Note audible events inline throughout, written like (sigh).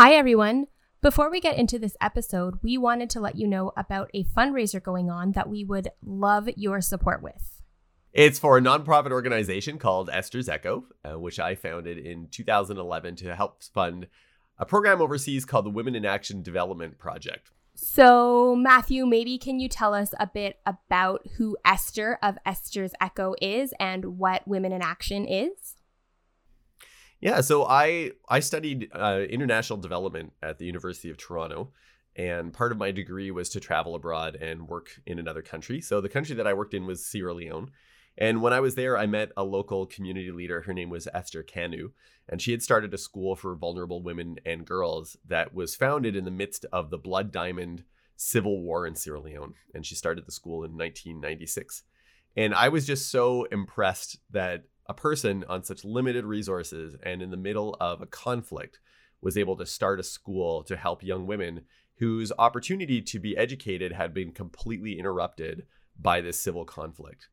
Hi, everyone. Before we get into this episode, we wanted to let you know about a fundraiser going on that we would love your support with. It's for a nonprofit organization called Esther's Echo, uh, which I founded in 2011 to help fund a program overseas called the Women in Action Development Project. So, Matthew, maybe can you tell us a bit about who Esther of Esther's Echo is and what Women in Action is? Yeah, so I I studied uh, international development at the University of Toronto, and part of my degree was to travel abroad and work in another country. So the country that I worked in was Sierra Leone, and when I was there, I met a local community leader. Her name was Esther Kanu, and she had started a school for vulnerable women and girls that was founded in the midst of the Blood Diamond Civil War in Sierra Leone, and she started the school in 1996. And I was just so impressed that a person on such limited resources and in the middle of a conflict was able to start a school to help young women whose opportunity to be educated had been completely interrupted by this civil conflict.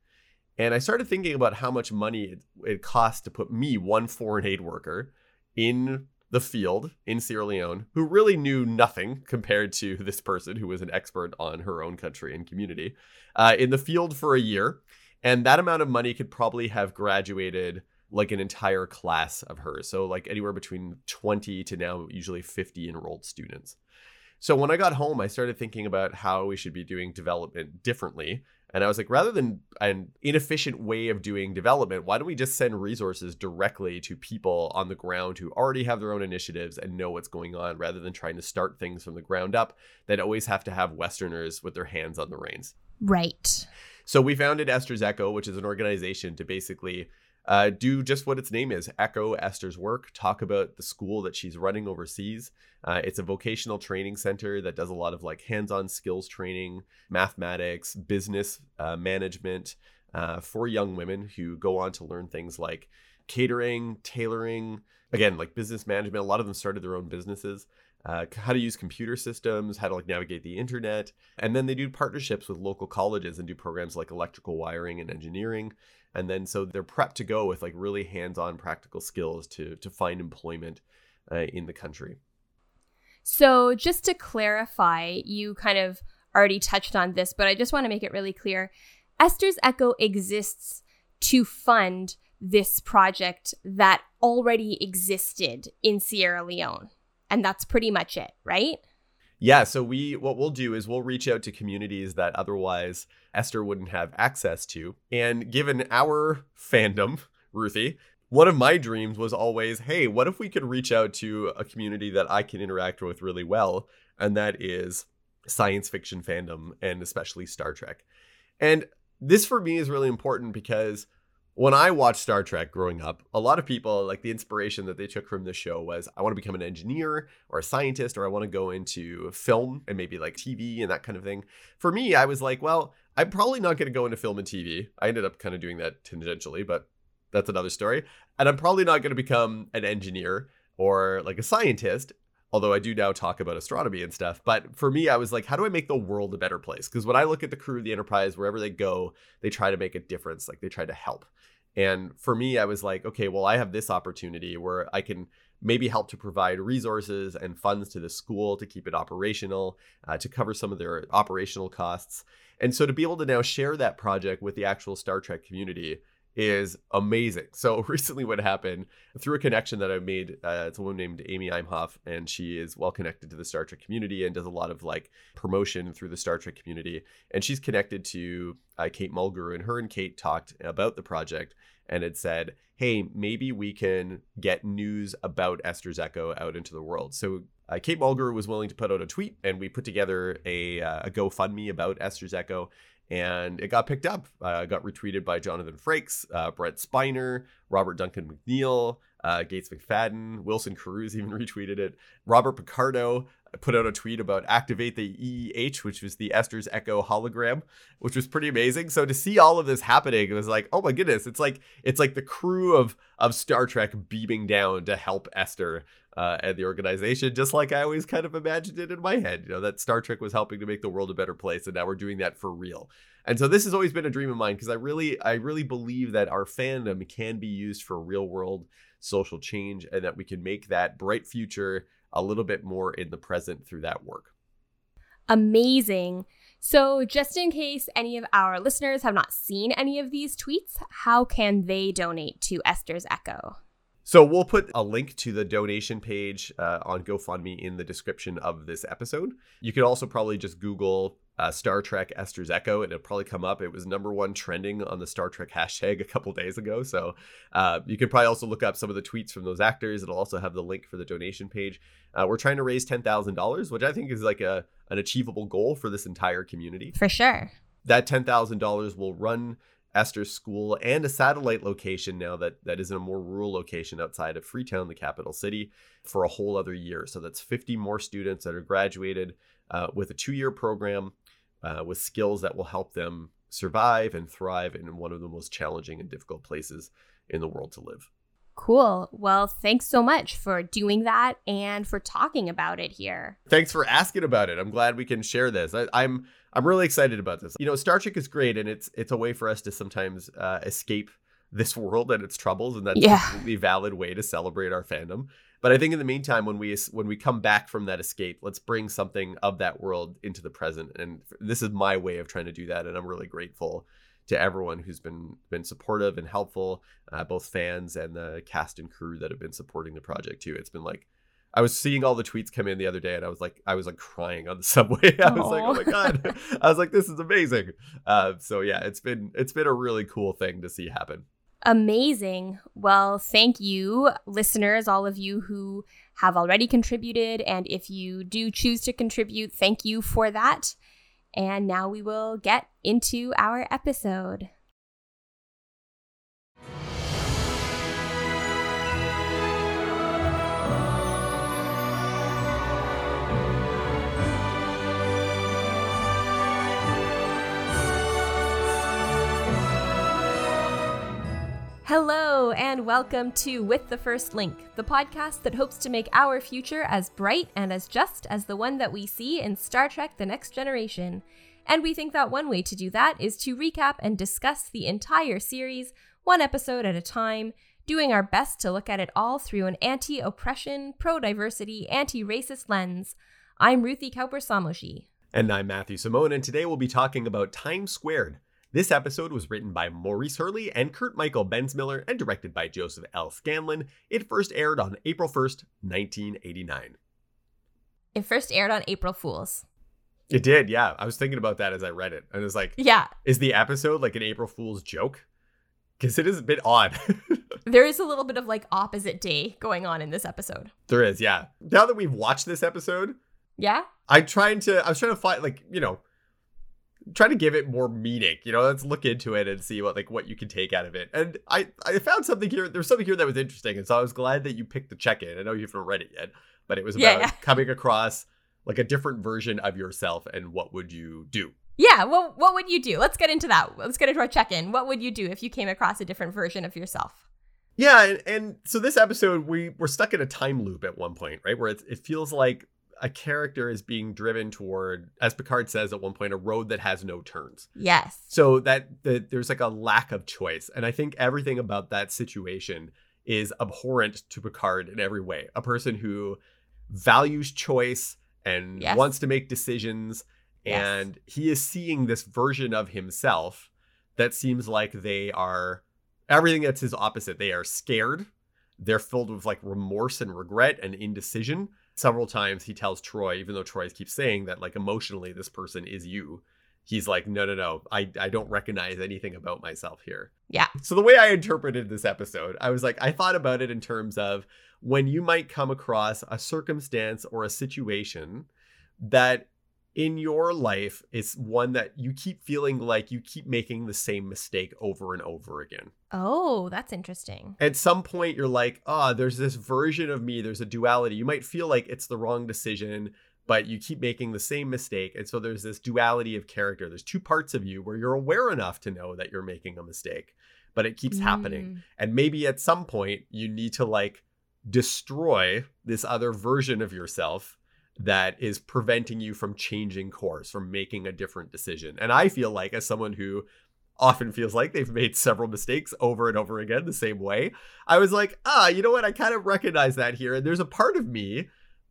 And I started thinking about how much money it, it cost to put me, one foreign aid worker, in the field in Sierra Leone, who really knew nothing compared to this person who was an expert on her own country and community, uh, in the field for a year and that amount of money could probably have graduated like an entire class of hers. So, like anywhere between 20 to now usually 50 enrolled students. So, when I got home, I started thinking about how we should be doing development differently. And I was like, rather than an inefficient way of doing development, why don't we just send resources directly to people on the ground who already have their own initiatives and know what's going on rather than trying to start things from the ground up that always have to have Westerners with their hands on the reins? Right. So we founded Esther's Echo, which is an organization to basically uh, do just what its name is echo Esther's work, talk about the school that she's running overseas. Uh, it's a vocational training center that does a lot of like hands on skills training, mathematics, business uh, management uh, for young women who go on to learn things like catering, tailoring, again, like business management. A lot of them started their own businesses uh, how to use computer systems, how to like navigate the internet, and then they do partnerships with local colleges and do programs like electrical wiring and engineering, and then so they're prepped to go with like really hands-on practical skills to to find employment uh, in the country. So just to clarify, you kind of already touched on this, but I just want to make it really clear. Esther's Echo exists to fund this project that already existed in Sierra Leone and that's pretty much it, right? Yeah, so we what we'll do is we'll reach out to communities that otherwise Esther wouldn't have access to. And given our (laughs) fandom, Ruthie, one of my dreams was always, hey, what if we could reach out to a community that I can interact with really well, and that is science fiction fandom and especially Star Trek. And this for me is really important because when I watched Star Trek growing up, a lot of people like the inspiration that they took from the show was I want to become an engineer or a scientist or I want to go into film and maybe like TV and that kind of thing. For me, I was like, well, I'm probably not going to go into film and TV. I ended up kind of doing that tangentially, but that's another story. And I'm probably not going to become an engineer or like a scientist although I do now talk about astronomy and stuff. But for me, I was like, how do I make the world a better place? Because when I look at the crew of the Enterprise, wherever they go, they try to make a difference. Like they try to help. And for me, I was like, okay, well, I have this opportunity where I can maybe help to provide resources and funds to the school to keep it operational, uh, to cover some of their operational costs. And so to be able to now share that project with the actual Star Trek community is amazing. So (laughs) recently, what happened through a connection that I made, uh, it's a woman named Amy Imhoff, and she is well connected to the Star Trek community and does a lot of like promotion through the Star Trek community. And she's connected to uh, Kate Mulgrew, and her and Kate talked about the project and had said, "Hey, maybe we can get news about Esther's Echo out into the world." So uh, Kate Mulgrew was willing to put out a tweet, and we put together a, uh, a GoFundMe about Esther's Echo and it got picked up. Uh, got retweeted by Jonathan Frakes, uh, Brent Spiner, Robert Duncan McNeill, uh, Gates McFadden, Wilson Cruz even (laughs) retweeted it. Robert Picardo put out a tweet about activate the EEH, which was the Esther's Echo hologram, which was pretty amazing. So to see all of this happening, it was like, oh my goodness, it's like it's like the crew of of Star Trek beaming down to help Esther uh, and the organization, just like I always kind of imagined it in my head. You know, that Star Trek was helping to make the world a better place, and now we're doing that for real. And so this has always been a dream of mine because I really, I really believe that our fandom can be used for real world social change and that we can make that bright future a little bit more in the present through that work. Amazing. So, just in case any of our listeners have not seen any of these tweets, how can they donate to Esther's Echo? So we'll put a link to the donation page uh, on GoFundMe in the description of this episode. You could also probably just Google uh, Star Trek Esther's Echo, and it'll probably come up. It was number one trending on the Star Trek hashtag (laughs) a couple days ago. So uh, you could probably also look up some of the tweets from those actors. It'll also have the link for the donation page. Uh, we're trying to raise ten thousand dollars, which I think is like a an achievable goal for this entire community. For sure. That ten thousand dollars will run Esther's school and a satellite location now that that is in a more rural location outside of Freetown, the capital city, for a whole other year. So that's 50 more students that are graduated uh, with a two-year program uh, with skills that will help them survive and thrive in one of the most challenging and difficult places in the world to live. Cool. Well, thanks so much for doing that and for talking about it here. Thanks for asking about it. I'm glad we can share this. I, I'm I'm really excited about this. You know, Star Trek is great, and it's it's a way for us to sometimes uh, escape this (laughs) world and its troubles, and that's yeah. a completely valid way to celebrate our fandom. But I think in the meantime, when we when we come back from that escape, let's bring something of that world into the present. And this is my way of trying to do that, and I'm really grateful to everyone who's been been supportive and helpful, uh, both fans and the cast and crew that have been supporting the project too. It's been like I was seeing all the tweets come in the other day, and I was like, I was like crying on the (laughs) subway. I was Aww. like, oh my god! (laughs) I was like, this is amazing. Uh, so yeah, it's been it's been a really cool thing to see happen. Amazing. Well, thank you, listeners, all of you who have already contributed, and if you do choose to contribute, thank you for that. And now we will get into our episode. Hello, and welcome to With the First Link, the podcast that hopes to make our future as bright and as just as the one that we see in Star Trek The Next Generation. And we think that one way to do that is to recap and discuss the entire series, one episode at a time, doing our best to look at it all through an anti oppression, pro diversity, anti racist lens. I'm Ruthie Cowper Samoshi. And I'm Matthew Simone, and today we'll be talking about Time Squared, this episode was written by Maurice Hurley and Kurt Michael Bensmiller and directed by Joseph L. Scanlon. It first aired on April 1st, 1989. It first aired on April Fools. It did, yeah. I was thinking about that as I read it. And it was like, yeah. Is the episode like an April Fool's joke? Because it is a bit odd. (laughs) there is a little bit of like opposite day going on in this episode. There is, yeah. Now that we've watched this episode, yeah. I'm trying to I was trying to find like, you know, try to give it more meaning. You know, let's look into it and see what like what you can take out of it. And I I found something here. There's something here that was interesting, and so I was glad that you picked the check-in. I know you haven't read it yet, but it was about yeah. coming across like a different version of yourself and what would you do. Yeah, well, what would you do? Let's get into that. Let's get into our check-in. What would you do if you came across a different version of yourself? Yeah, and, and so this episode we were stuck in a time loop at one point, right? Where it, it feels like a character is being driven toward, as Picard says at one point, a road that has no turns. Yes. So that, that there's like a lack of choice. And I think everything about that situation is abhorrent to Picard in every way. A person who values choice and yes. wants to make decisions. Yes. And he is seeing this version of himself that seems like they are everything that's his opposite. They are scared. They're filled with like remorse and regret and indecision several times he tells Troi, even though Troi keeps saying that like emotionally this person is you, he's like, no, no, no, I, I don't recognize anything about myself here. Yeah. So the way I interpreted this episode, I was like, I thought about it in terms of when you might come across a circumstance or a situation that in your life is one that you keep feeling like you keep making the same mistake over and over again. Oh, that's interesting. At some point, you're like, oh, there's this version of me, there's a duality. You might feel like it's the wrong decision, but you keep making the same mistake. And so there's this duality of character. There's two parts of you where you're aware enough to know that you're making a mistake, but it keeps mm. happening. And maybe at some point, you need to like destroy this other version of yourself that is preventing you from changing course, from making a different decision. And I feel like, as someone who often feels like they've made several mistakes over and over again the same way, I was like, ah, you know what? I kind of recognize that here. And there's a part of me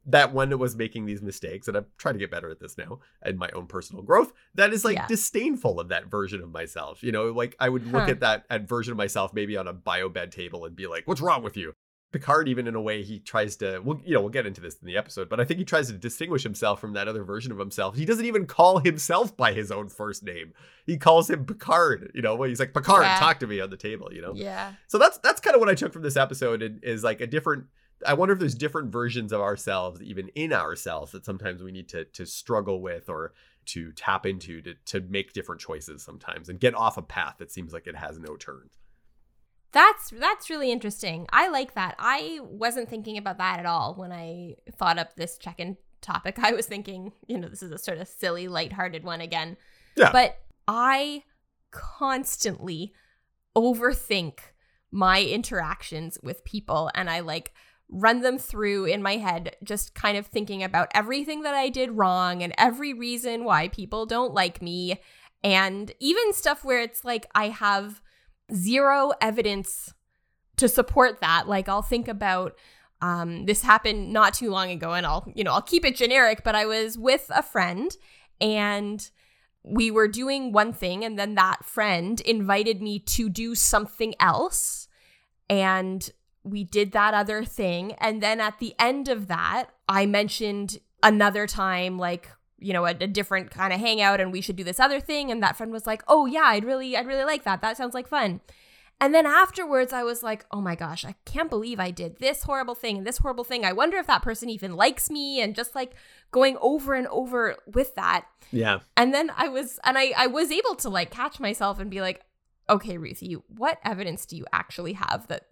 that when it was making these mistakes, and I'm trying to get better at this now and my own personal growth, that is like Yeah. disdainful of that version of myself. You know, like I would look Huh. at that at version of myself maybe on a bio bed table and be like, "What's wrong with you?" Picard, even in a way, he tries to. Well, you know, we'll get into this in the episode, but I think he tries to distinguish himself from that other version of himself. He doesn't even call himself by his own first name. He calls him Picard. You know, he's like Picard, Yeah. talk to me on the table. You know, Yeah. so that's that's kind of what I took from this episode is like a different I wonder if there's different versions of ourselves even in ourselves that sometimes we need to to struggle with or to tap into to to make different choices sometimes and get off a path that seems like it has no turns. That's that's really interesting. I like that. I wasn't thinking about that at all when I thought up this check-in topic. (laughs) I was thinking, you know, this is a sort of silly, lighthearted one again. Yeah. But I constantly overthink my interactions with people and I like run them through in my head just kind of thinking about everything that I did wrong and every reason why people don't like me and even stuff where it's like I have zero evidence to support that. Like I'll think about um, this happened not too long ago, and I'll you know I'll keep it generic. But I was with a friend, and we were doing one thing, and then that friend invited me to do something else, and we did that other thing, and then at the end of that, I mentioned another time like you know a, a different kind of hangout and we should do this other thing. And that friend was like oh yeah i'd really i'd really like that. That sounds like fun. And then afterwards i was like oh my gosh i can't believe i did this horrible thing and this horrible thing. I wonder if that person even likes me. And just like going over and over with that. Yeah. and then i was and i i was able to like catch myself and be like okay ruthie what evidence do you actually have that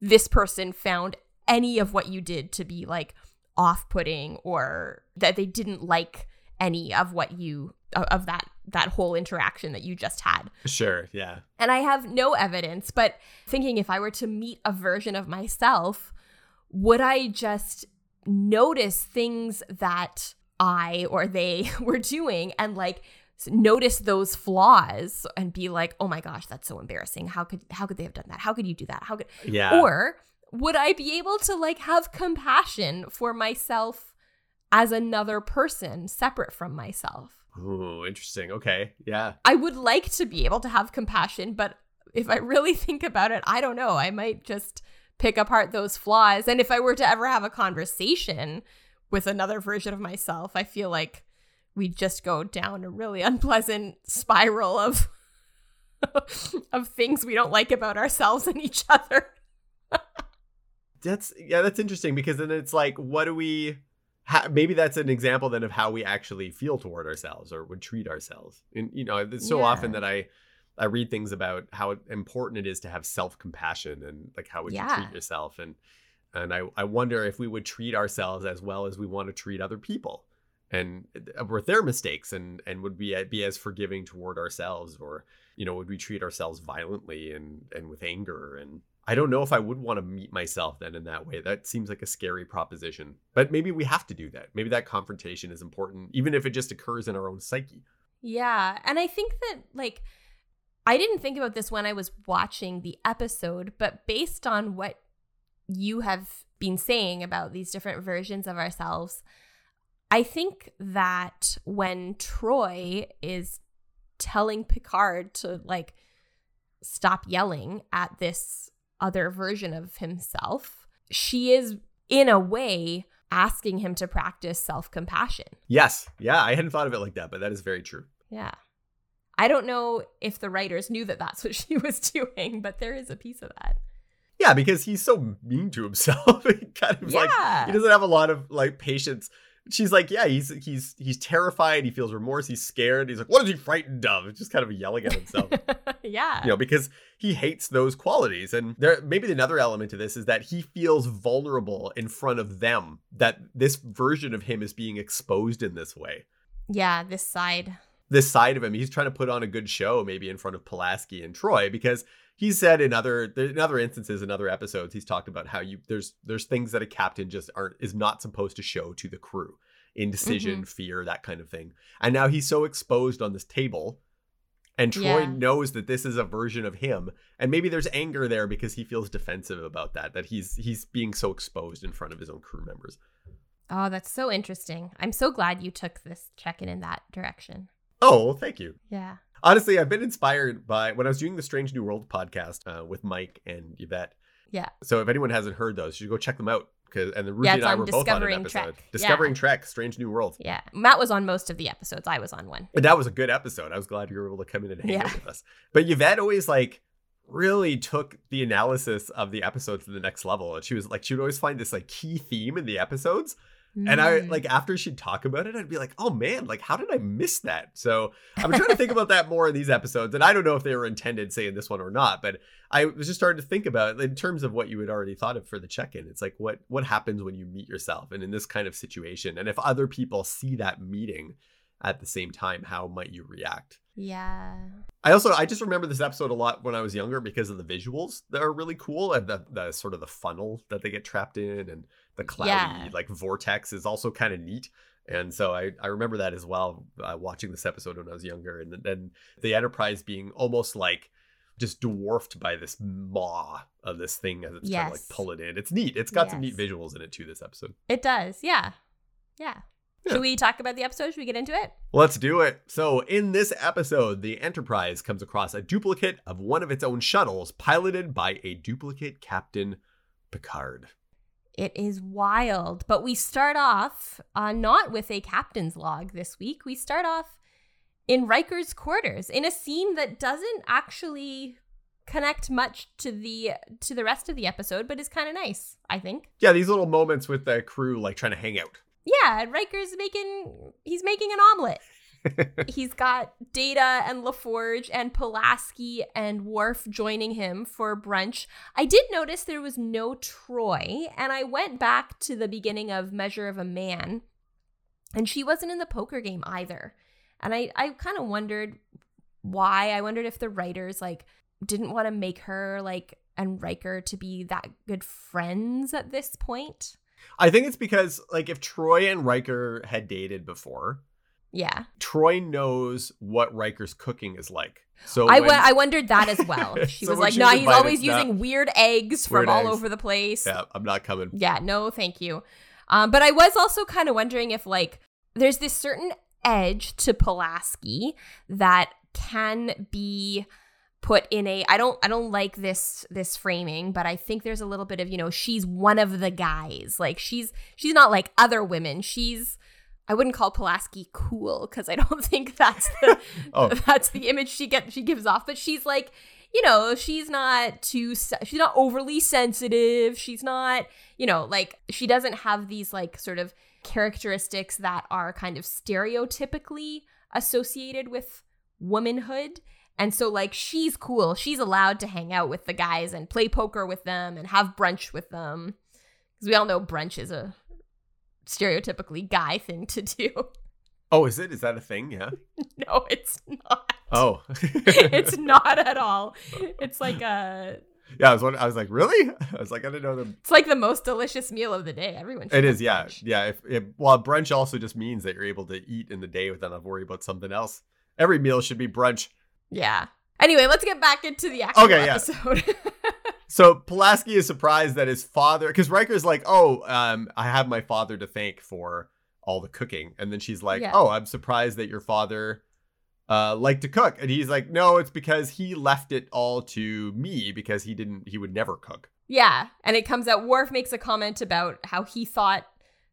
this person found any of what you did to be like off-putting or that they didn't like any of what you of- that that whole interaction that you just had Sure. Yeah. and I have no evidence, but thinking if I were to meet a version of myself, would I just notice things that I or they (laughs) were doing and like notice those flaws and be like, "Oh my gosh, that's so embarrassing. How could how could they have done that? How could you do that? How could Yeah. or would I be able to like have compassion for myself as another person separate from myself? Ooh, interesting. Okay. Yeah. I would like to be able to have compassion, but if I really (laughs) think about it, I don't know. I might just pick apart those flaws. And if I were to ever have a conversation with another version of myself, I feel like we'd just go down a really (laughs) unpleasant spiral of (laughs) of things we don't like about ourselves and each other. That's yeah, that's interesting because then it's like, what do we? Ha- maybe that's an example then of how we actually feel toward ourselves or would treat ourselves. And you know, it's so Yeah. often that I I read things about how important it is to have self compassion and like how would you treat yourself and and I I wonder if we would treat ourselves as well as we want to treat other people and uh, with their mistakes and and would we be as forgiving toward ourselves or you know would we treat ourselves violently and and with anger and I don't know if I would want to meet myself then in that way. That seems like a scary proposition. But maybe we have to do that. Maybe that confrontation is important, even if it just occurs in our own psyche. Yeah. And I think that, like, I didn't think about this when I was watching the episode, but based on what you have been saying about these different versions of ourselves, I think that when Troi is telling Picard to, like, stop yelling at this other version of himself, she is, in a way, asking him to practice self compassion. Yes. Yeah. I hadn't thought of it like that, but that is very true. Yeah. I don't know if the writers knew that that's (laughs) what she was doing, but there is a piece of that. Yeah, because he's so mean to himself. (laughs) he kind of like he doesn't have a lot of like patience. She's like, yeah, he's he's he's terrified. He feels remorse. He's scared. He's like, what is he frightened of? Just kind of yelling at himself. (laughs) yeah. you know because he hates those qualities and there maybe another element to this is that he feels vulnerable in front of them that this version of him is being exposed in this way Yeah, this side. this side of him he's trying to put on a good show maybe in front of Pulaski and Troi because he said in other in other instances in other episodes he's talked about how you there's there's things that a captain just aren't is not supposed to show to the crew indecision mm-hmm. fear that kind of thing and now he's so exposed on this table and Troi Yeah. knows that this is a version of him and maybe there's anger there because he feels defensive about that that he's he's being so exposed in front of his own crew members Oh, that's so interesting. I'm so glad you took this check in in that direction. Oh, well, thank you. Yeah. Honestly, I've been inspired by when I was doing the Strange New World podcast uh, with Mike and Yvette. Yeah. So if anyone hasn't heard those, you should go check them out. Cause, and the Ruthie Yeah, and I were both on an episode. Trek. Yeah. Discovering Trek, Strange New World. Yeah. Matt was on most of the episodes. I was on one. But that was a good episode. I was glad you were able to come in and hang Yeah. out with us. But Yvette always like really took the analysis of the episodes to the next level. And she was like, she would always find this like key theme in the episodes. And I Mm. like after she'd talk about it, I'd be like, oh man, like how did I miss that? So I'm trying to think about that more in these episodes. And I don't know if they were intended, say, in this one or not, but I was just starting to think about in terms of what you had already thought of for the check-in. It's like what what happens when you meet yourself and in this kind of situation. And if other people see that meeting at the same time, how might you react? Yeah. I also I just remember this episode a lot when I was younger because of the visuals that are really cool and the, the sort of the funnel that they get trapped in and the cloudy Yeah. like vortex is also kind of neat. And so I, I remember that as well uh, watching this episode when I was younger and then the Enterprise being almost like just dwarfed by this maw of this thing as it's trying to like Yes. pull it in. It's neat. It's got some neat visuals in it too. This episode. It does. Yeah. Yeah. Yeah. Should we talk about the episode? Should we get into it? Let's do it. So, in this episode, the Enterprise comes across a duplicate of one of its own shuttles piloted by a duplicate Captain Picard. It is wild. But we start off uh, not with a captain's log this week. We start off in Riker's quarters in a scene that doesn't actually connect much to the to the rest of the episode, but is kind of nice, I think. Yeah, these little moments with the crew like trying to hang out. Yeah, and Riker's making he's making an omelet. (laughs) He's got Data and LaForge and Pulaski and Worf joining him for brunch. I did notice there was no Troi, and I went back to the beginning of Measure of a Man, and she wasn't in the poker game either. And I, I kind of wondered why. I wondered if the writers like didn't want to make her like and Riker to be that good friends at this point. I think it's because, like, if Troi and Riker had dated before, Yeah. Troi knows what Riker's cooking is like. So I when- wa- I wondered that as well. (laughs) She So was like, "No, he's always no. using weird eggs from Weird all eggs. over the place." yeah, I'm not coming. Yeah, no, thank you. Um, but I was also kind of wondering if like there's this certain edge to Pulaski that can be put in a I don't I don't like this this framing, but I think there's a little bit of, you know, she's one of the guys. Like she's she's not like other women. She's I wouldn't call Pulaski cool because I don't (laughs) think that's the (laughs) Oh. that's the image she get she gives off. But she's like, you know, she's not too she's not overly sensitive. She's not, you know, like she doesn't have these like sort of characteristics that are kind of stereotypically associated with womanhood. And so like she's cool. She's allowed to hang out with the guys and play poker with them and have brunch with them. Cuz we all know brunch is a stereotypically guy thing to do. (laughs) Oh, is it? Is that a thing? Yeah. (laughs) no, it's not. Oh. (laughs) it's not at all. It's like a Yeah, I was. wondering- I was like, really? I was like, I didn't know the. it's like the most delicious meal of the day. Everyone should It yeah, brunch. yeah. If, if well, brunch also just means that you're able to eat in the day without having to worry about something else. Every meal should be brunch. Yeah. Anyway, let's get back into the actual Okay, yeah. episode. (laughs) So Pulaski is surprised that his father, because Riker's like, "Oh, um, I have my father to thank for all the cooking," and then she's like, Yeah. "Oh, I'm surprised that your father uh liked to cook," and he's like, "No, it's because he left it all to me because he didn't, he would never cook." yeah. And it comes out Worf makes a comment about how he thought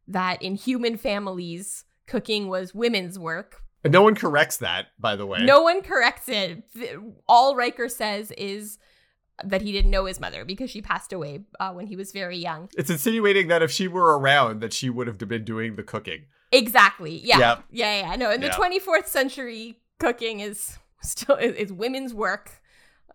that in human families cooking was women's work. And no one corrects that, by the way. No one corrects it. All Riker says is that he didn't know his mother because she passed away uh, when he was very young. It's insinuating that if she were around, that she would have been doing the cooking. Exactly. Yeah. Yep. Yeah. Yeah. No, in the Yeah. 24th century, cooking is still is, is women's work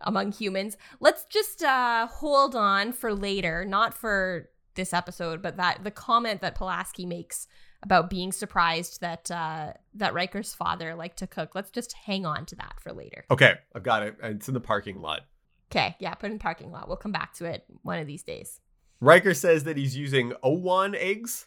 among humans. Let's just uh, hold on for later, not for this episode, but that the comment that Pulaski makes about being surprised that uh, that Riker's father liked to cook. Let's just hang on to that for later. Okay, I've got it. It's in the parking lot. Okay. Yeah. Put it in parking lot. We'll come back to it one of these days. Riker says that he's using owon eggs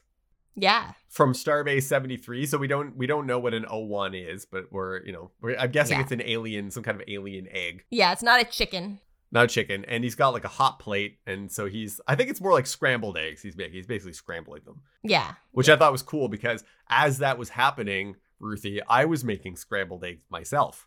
Yeah. from Starbase 73, so we don't we don't know what an owon is, but we're you know we're, I'm guessing Yeah. it's an alien, some kind of alien egg. Yeah. It's not a chicken. Not chicken, and he's got like a hot plate, and so he's I think it's more like scrambled eggs. He's making. He's basically scrambling them, Yeah. which I thought was cool because as that was happening, Ruthie, I was making scrambled eggs myself.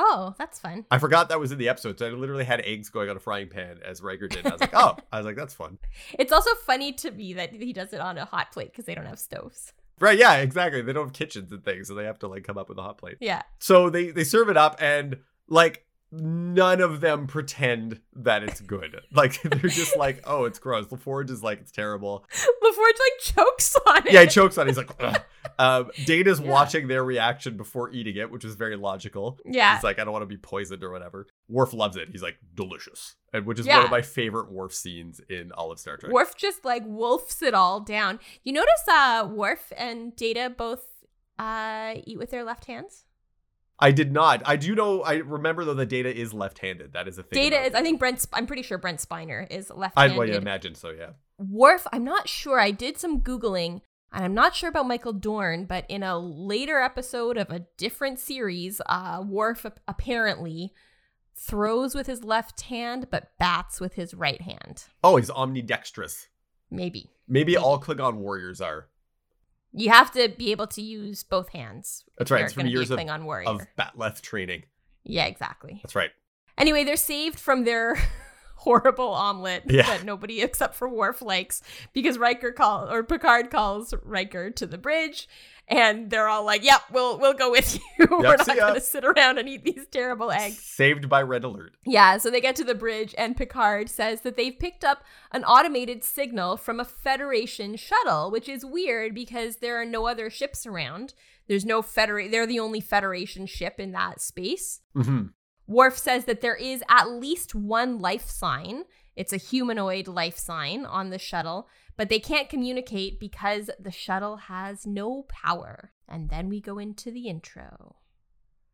Oh, that's fun. I forgot that was in the episode, so I literally had eggs going on a frying pan as Riker did. I was like, oh, (laughs) I was like, that's fun. It's also funny to me that he does it on a hot plate because they don't have stoves. Right? Yeah, exactly. They don't have kitchens and things, so they have to like come up with a hot plate. Yeah. So they they serve it up, and like none of them pretend that it's good. (laughs) Like they're just like, oh, it's gross. LaForge is like, it's terrible. LaForge like chokes on it. Yeah, he chokes on it. He's like, Ugh. (laughs) Um, Data's Yeah. watching their reaction before eating it, which is very logical. Yeah. He's like, I don't want to be poisoned or whatever. Worf loves it. He's like, delicious. And which is Yeah. one of my favorite Worf scenes in all of Star Trek. Worf just like wolfs it all down. You notice uh Worf and Data both uh eat with their left hands? I did not. I do know. I remember though The Data is left-handed. That is a thing. Data is I think Brent I'm pretty sure Brent Spiner is left-handed. I would imagine so. Yeah. Worf, I'm not sure. I did some googling and I'm not sure about Michael Dorn, but in a later episode of a different series, uh Worf apparently throws with his left hand but bats with his right hand. Oh, he's omnidextrous. Maybe. Maybe all Klingon warriors are. You have to be able to use both hands. That's right. It's from gonna be a years of, Klingon warrior. of bat'leth training. Yeah, exactly. That's right. Anyway, they're saved from their (laughs) horrible omelet Yeah. that nobody (laughs) except for Worf likes because Riker call or Picard calls Riker to the bridge, and they're all like, "Yep, we'll we'll go with (laughs) you. We're not going to sit around and eat these terrible eggs." Saved by Red Alert. Yeah, so they get to the bridge, and Picard says that they've picked up an automated signal from a Federation shuttle, which is weird because there are no other ships around. There's no Federate. They're the only Federation ship in that space. hmm Worf says that there is at least one life sign. It's a humanoid life sign on the shuttle, but they can't communicate because the shuttle has no power. And then we go into the intro.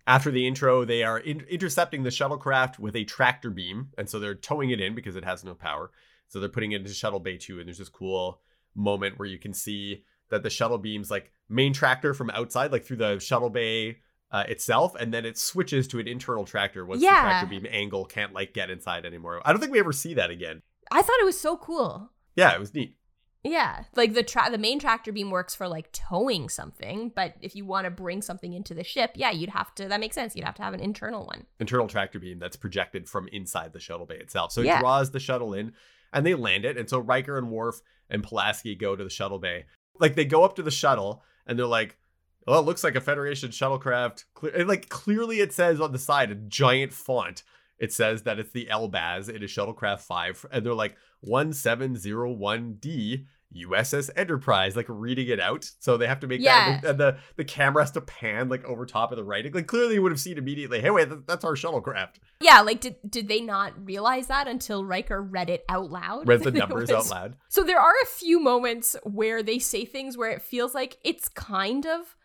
After the intro, they are in- intercepting the shuttlecraft with a tractor beam, and so they're towing it in because it has no power. So they're putting it into Shuttle Bay 2, and there's this cool moment where you can see that the shuttle beam's like main tractor from outside, like through the shuttle bay uh, itself, and then it switches to an internal tractor once Yeah. the tractor beam angle can't like get inside anymore. I don't think we ever see that again. I thought it was so cool. Yeah, it was neat. Yeah, like the tra- the main tractor beam works for like towing something, but if you want to bring something into the ship, yeah, you'd have to. That makes sense. You'd have to have an internal one. internal tractor beam that's projected from inside the shuttle bay itself. So it draws the shuttle in and they land it. And so Riker and Worf and Pulaski go to the shuttle bay. Like they go up to the shuttle and they're like, oh, it looks like a Federation shuttlecraft. Cle- like clearly it says on the side, a giant font, it says that it's the El-Baz. It is Shuttlecraft 5. And they're like 1701D USS Enterprise, like reading it out. So they have to make Yeah. that. And the, the camera has to pan like over top of the writing. Like clearly you would have seen immediately, hey, wait, that- that's our shuttlecraft. Yeah, like did did they not realize that until Riker read it out loud? Read the (laughs) numbers out loud. So there are a few moments where they say things where it feels like it's kind of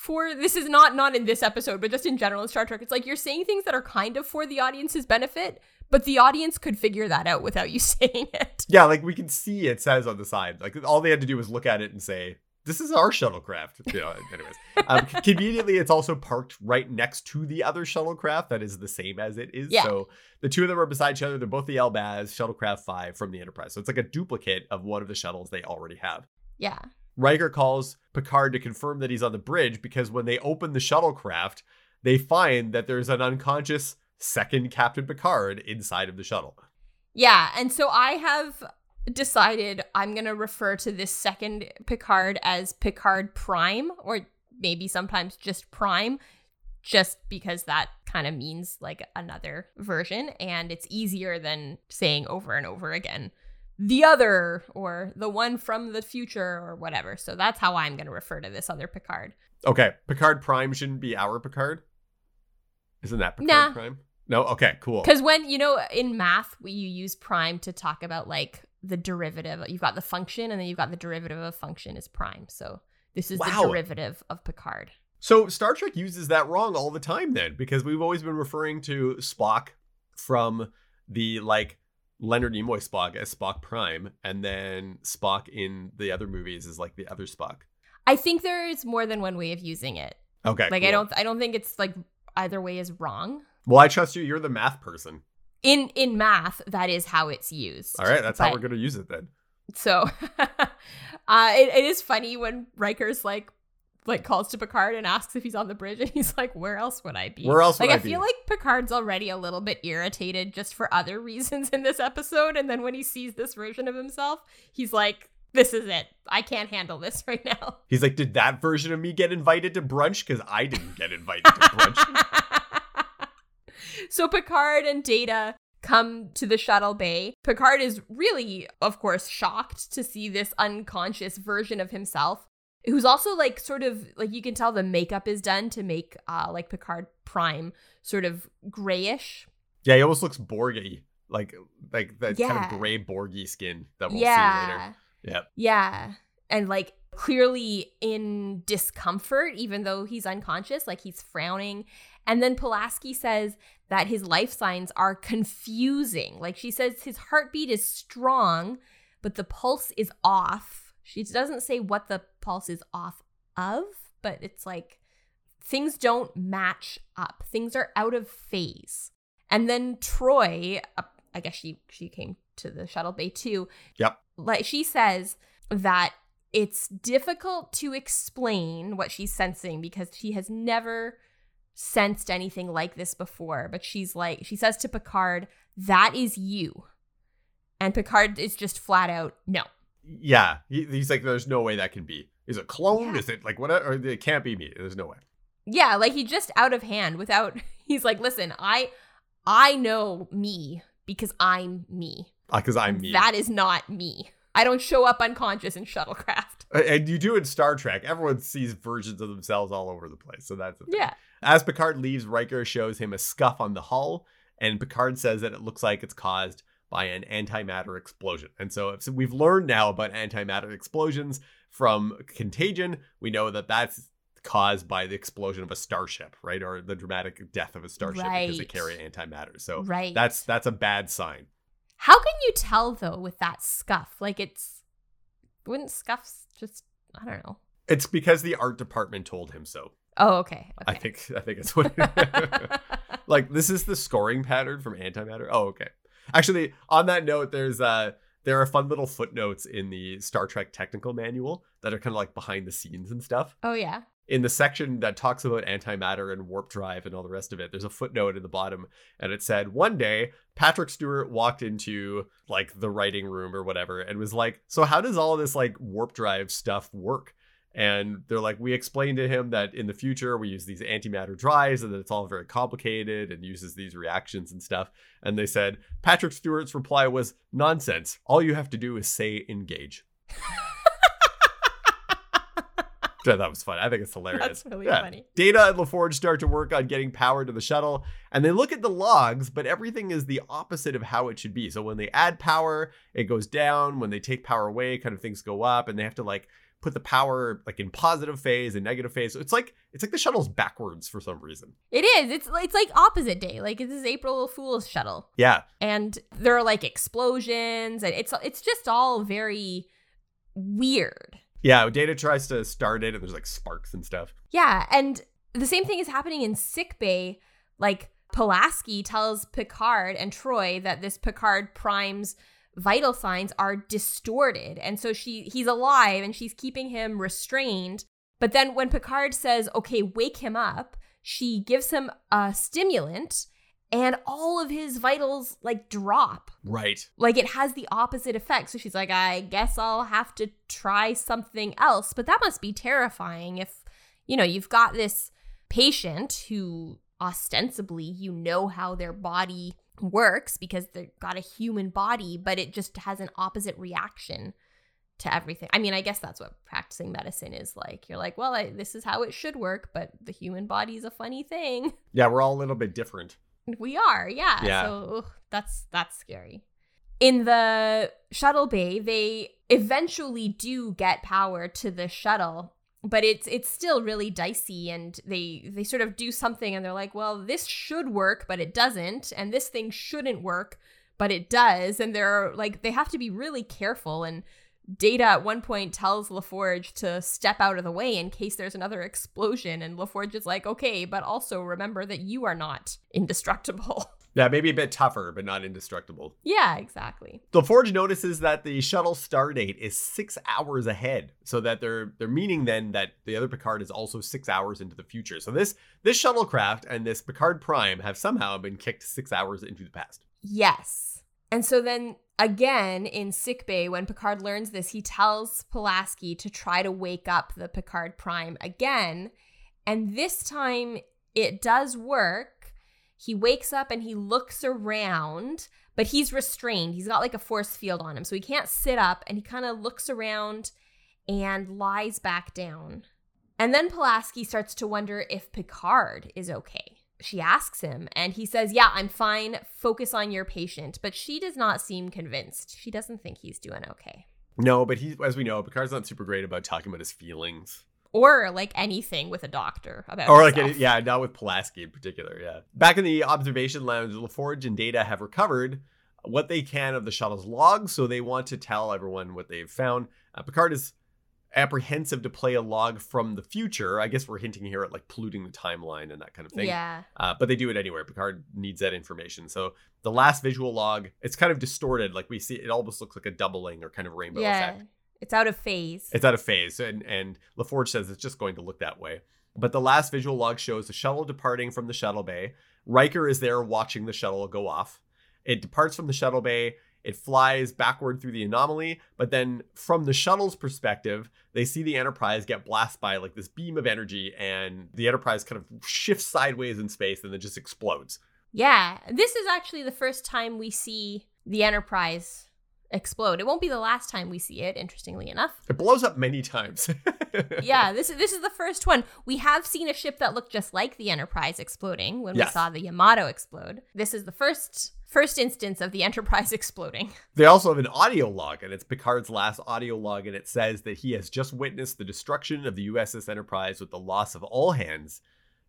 for this is not not in this episode, but just in general in Star Trek. It's like you're saying things that are kind of for the audience's benefit, but the audience could figure that out without you (laughs) saying it. Yeah, like we can see it says on the side. Like all they had to do was look at it and say, "This is our shuttlecraft." You know. (laughs) anyways, um, conveniently, it's also parked right next to the other shuttlecraft that is the same as it is. Yeah. So the two of them are beside each other. They're both the El-Baz shuttlecraft five from the Enterprise. So it's like a duplicate of one of the shuttles they already have. Yeah. Riker calls Picard to confirm that he's on the bridge because when they open the shuttlecraft, they find that there's an unconscious second Captain Picard inside of the shuttle. Yeah, and so I have decided I'm going to refer to this second Picard as Picard Prime or maybe sometimes just Prime just because that kind of means like another version and it's easier than saying over and over again the other or the one from the future or whatever. So that's how I'm going to refer to this other Picard. Okay, Picard Prime shouldn't be our Picard. Isn't that Picard Nah. Prime? No. Okay. Cool. Because when, you know, in math, we, you use prime to talk about like the derivative. You've got the function and then you've got the derivative of a function is prime. So this is Wow. the derivative of Picard. So Star Trek uses that wrong all the time then, because we've always been referring to Spock from the like Leonard Nimoy Spock as Spock Prime, and then Spock in the other movies is like the other Spock. I think there is more than one way of using it. Okay. Like I don't I don't think it's like either way is wrong. Well, I trust you. You're the math person. in in math, that is how it's used. All right, that's how we're going to use it then. So (laughs) uh, it, it is funny when Riker's like like calls to Picard and asks if he's on the bridge, and he's like, "Where else would I be?" Where else would like I I feel like Picard's already a little bit irritated just for other reasons in this episode, and then when he sees this version of himself, he's like, "This is it. I can't handle this (laughs) right now." He's like, did that version of me get invited to brunch? Because I didn't get invited to brunch. (laughs) so Picard and Data come to the shuttle bay. Picard is really, of course, shocked to see this unconscious version of himself. Who's also like sort of like you can tell the makeup is done to make uh like Picard Prime sort of grayish. yeah, he almost looks Borgy. Like like that kind of gray Borgy skin that we'll see later. Yeah. Yeah. And like clearly in discomfort, even though he's unconscious, like he's frowning. And then Pulaski says that his life signs are confusing. Like she says his heartbeat is strong, but the pulse is off. She doesn't say what the pulse is off of, but it's like things don't match up. Things are out of phase. And then Troi, uh, I guess she she came to the shuttle bay too. Yep. Like she says that it's difficult to explain what she's sensing because she has never sensed anything like this before. But she's like, she says to Picard, "That is you," and Picard is just flat out, "No." Yeah. He's like, there's no way that can be. Is it a clone? Yeah. Is it like whatever? It can't be me. There's no way. Yeah, like he just out of hand without. (laughs) He's like, "Listen, I, I know me because I'm me. Ah, because I'm me. That is not me. I don't show up unconscious in shuttlecraft." And you do in Star Trek. Everyone sees versions of themselves all over the place. So that's the thing. Yeah. As Picard leaves, Riker shows him a scuff on the hull, and Picard says that it looks like it's caused by an antimatter explosion. And so, so we've learned now about antimatter explosions from Contagion. We know that that's caused by the explosion of a starship, right, or the dramatic death of a starship because they Right. carry antimatter. So right. that's that's a bad sign. How can you tell though with that scuff? Like it's wouldn't scuffs just I don't know. It's because the art department told him so. Oh, okay. I think I think it's what. (laughs) (laughs) like this is the scoring pattern from antimatter. Oh, okay. Actually, on that note, there's uh there are fun little footnotes in the Star Trek technical manual that are kind of like behind the scenes and stuff. oh yeah. In the section that talks about antimatter and warp drive and all the rest of it, there's a footnote in the bottom, and it said one day Patrick Stewart walked into like the writing room or whatever and was like, "So how does all this like warp drive stuff work?" And they're like, we explained to him that in the future we use these antimatter drives and that it's all very complicated and uses these reactions and stuff. And they said, Patrick Stewart's reply was, nonsense. All you have to do is say engage. (laughs) Yeah, that was fun. I think it's hilarious. That's really Yeah. funny. Data and LaForge start to work on getting power to the shuttle, and they look at the logs, but everything is the opposite of how it should be. So when they add power, it goes down. When they take power away, kind of things go up, and they have to like put the power like in positive phase and negative phase. So it's like it's like the shuttle's backwards for some reason. It is. It's it's like opposite day. Like this is April Fool's shuttle. Yeah. And there are like explosions and it's it's just all very weird. Yeah, Data tries to start it and there's like sparks and stuff. Yeah, and the same thing is happening in sick bay. Like Pulaski tells Picard and Troi that this Picard Prime's vital signs are distorted, and so she he's alive and she's keeping him restrained. But then when Picard says, "Okay, wake him up," she gives him a stimulant, and all of his vitals like drop Right. like it has the opposite effect. So she's like, I guess I'll have to try something else. But that must be terrifying if, you know, you've got this patient who ostensibly you know how their body works because they've got a human body, but it just has an opposite reaction to everything. I mean, I guess that's what practicing medicine is like. You're like, well, I, this is how it should work, but the human body is a funny thing. (laughs) Yeah, we're all a little bit different. We are, yeah. Yeah. So ugh, that's that's scary. In the shuttle bay, they eventually do get power to the shuttle, but it's it's still really dicey and they they sort of do something and they're like, "Well, this should work, but it doesn't, and this thing shouldn't work, but it does." And they're like they have to be really careful and Data at one point tells LaForge to step out of the way in case there's another explosion. And LaForge is like, okay, but also remember that you are not indestructible. (laughs) Yeah, maybe a bit tougher, but not indestructible. Yeah, exactly. LaForge notices that the shuttle star date is six hours ahead, so that they're they're meaning then that the other Picard is also six hours into the future. So this this shuttlecraft and this Picard Prime have somehow been kicked six hours into the past. Yes. And so then again in sickbay, when Picard learns this, he tells Pulaski to try to wake up the Picard Prime again. And this time it does work. He wakes up and he looks around, but he's restrained. He's got like a force field on him. So he can't sit up and he kind of looks around and lies back down. And then Pulaski starts to wonder if Picard is okay. She asks him, and he says, Yeah, I'm fine. Focus on your patient. But she does not seem convinced. She doesn't think he's doing okay. No, but he, as we know, Picard's not super great about talking about his feelings. Or like anything with a doctor about Or like, any, yeah, not with Pulaski in particular. Yeah. Back in the observation lounge, LaForge and Data have recovered what they can of the shuttle's logs, so they want to tell everyone what they've found. Uh, Picard is apprehensive to play a log from the future. I guess we're hinting here at like polluting the timeline and that kind of thing. Yeah. Uh, but they do it anywhere. Picard needs that information. So the last visual log, it's kind of distorted. Like we see, it almost looks like a doubling or kind of rainbow yeah. effect. It's out of phase. It's out of phase, and and LaForge says it's just going to look that way. But the last visual log shows the shuttle departing from the shuttle bay. Riker is there watching the shuttle go off. It departs from the shuttle bay. It flies backward through the anomaly, but then from the shuttle's perspective, they see the Enterprise get blasted by like this beam of energy, and the Enterprise kind of shifts sideways in space and then just explodes. yeah. This is actually the first time we see the Enterprise explode. It won't be the last time we see it, interestingly enough. It blows up many times. (laughs) yeah, this is this is the first one. We have seen a ship that looked just like the Enterprise exploding when Yes. we saw the Yamato explode. This is the first first instance of the Enterprise (laughs) exploding. They also have an audio log, and it's Picard's last audio log, and it says that he has just witnessed the destruction of the USS Enterprise with the loss of all hands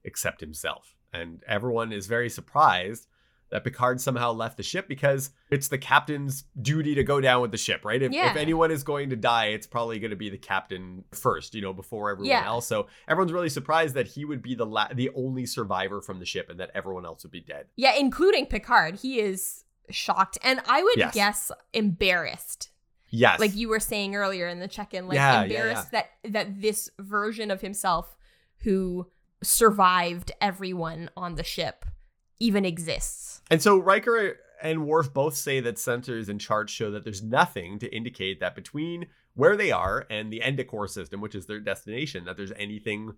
except himself. And everyone is very surprised that Picard somehow left the ship because it's the captain's duty to go down with the ship, right? If, Yeah. if anyone is going to die, it's probably going to be the captain first, you know, before everyone Yeah. else. So everyone's really surprised that he would be the la- the only survivor from the ship, and that everyone else would be dead. Yeah, including Picard. He is shocked and I would Yes. guess embarrassed. Yes, Like you were saying earlier in the check-in, like Yeah, embarrassed that that this version of himself who survived everyone on the ship even exists. And so Riker and Worf both say that sensors and charts show that there's nothing to indicate that between where they are and the Endicor system, which is their destination, that there's anything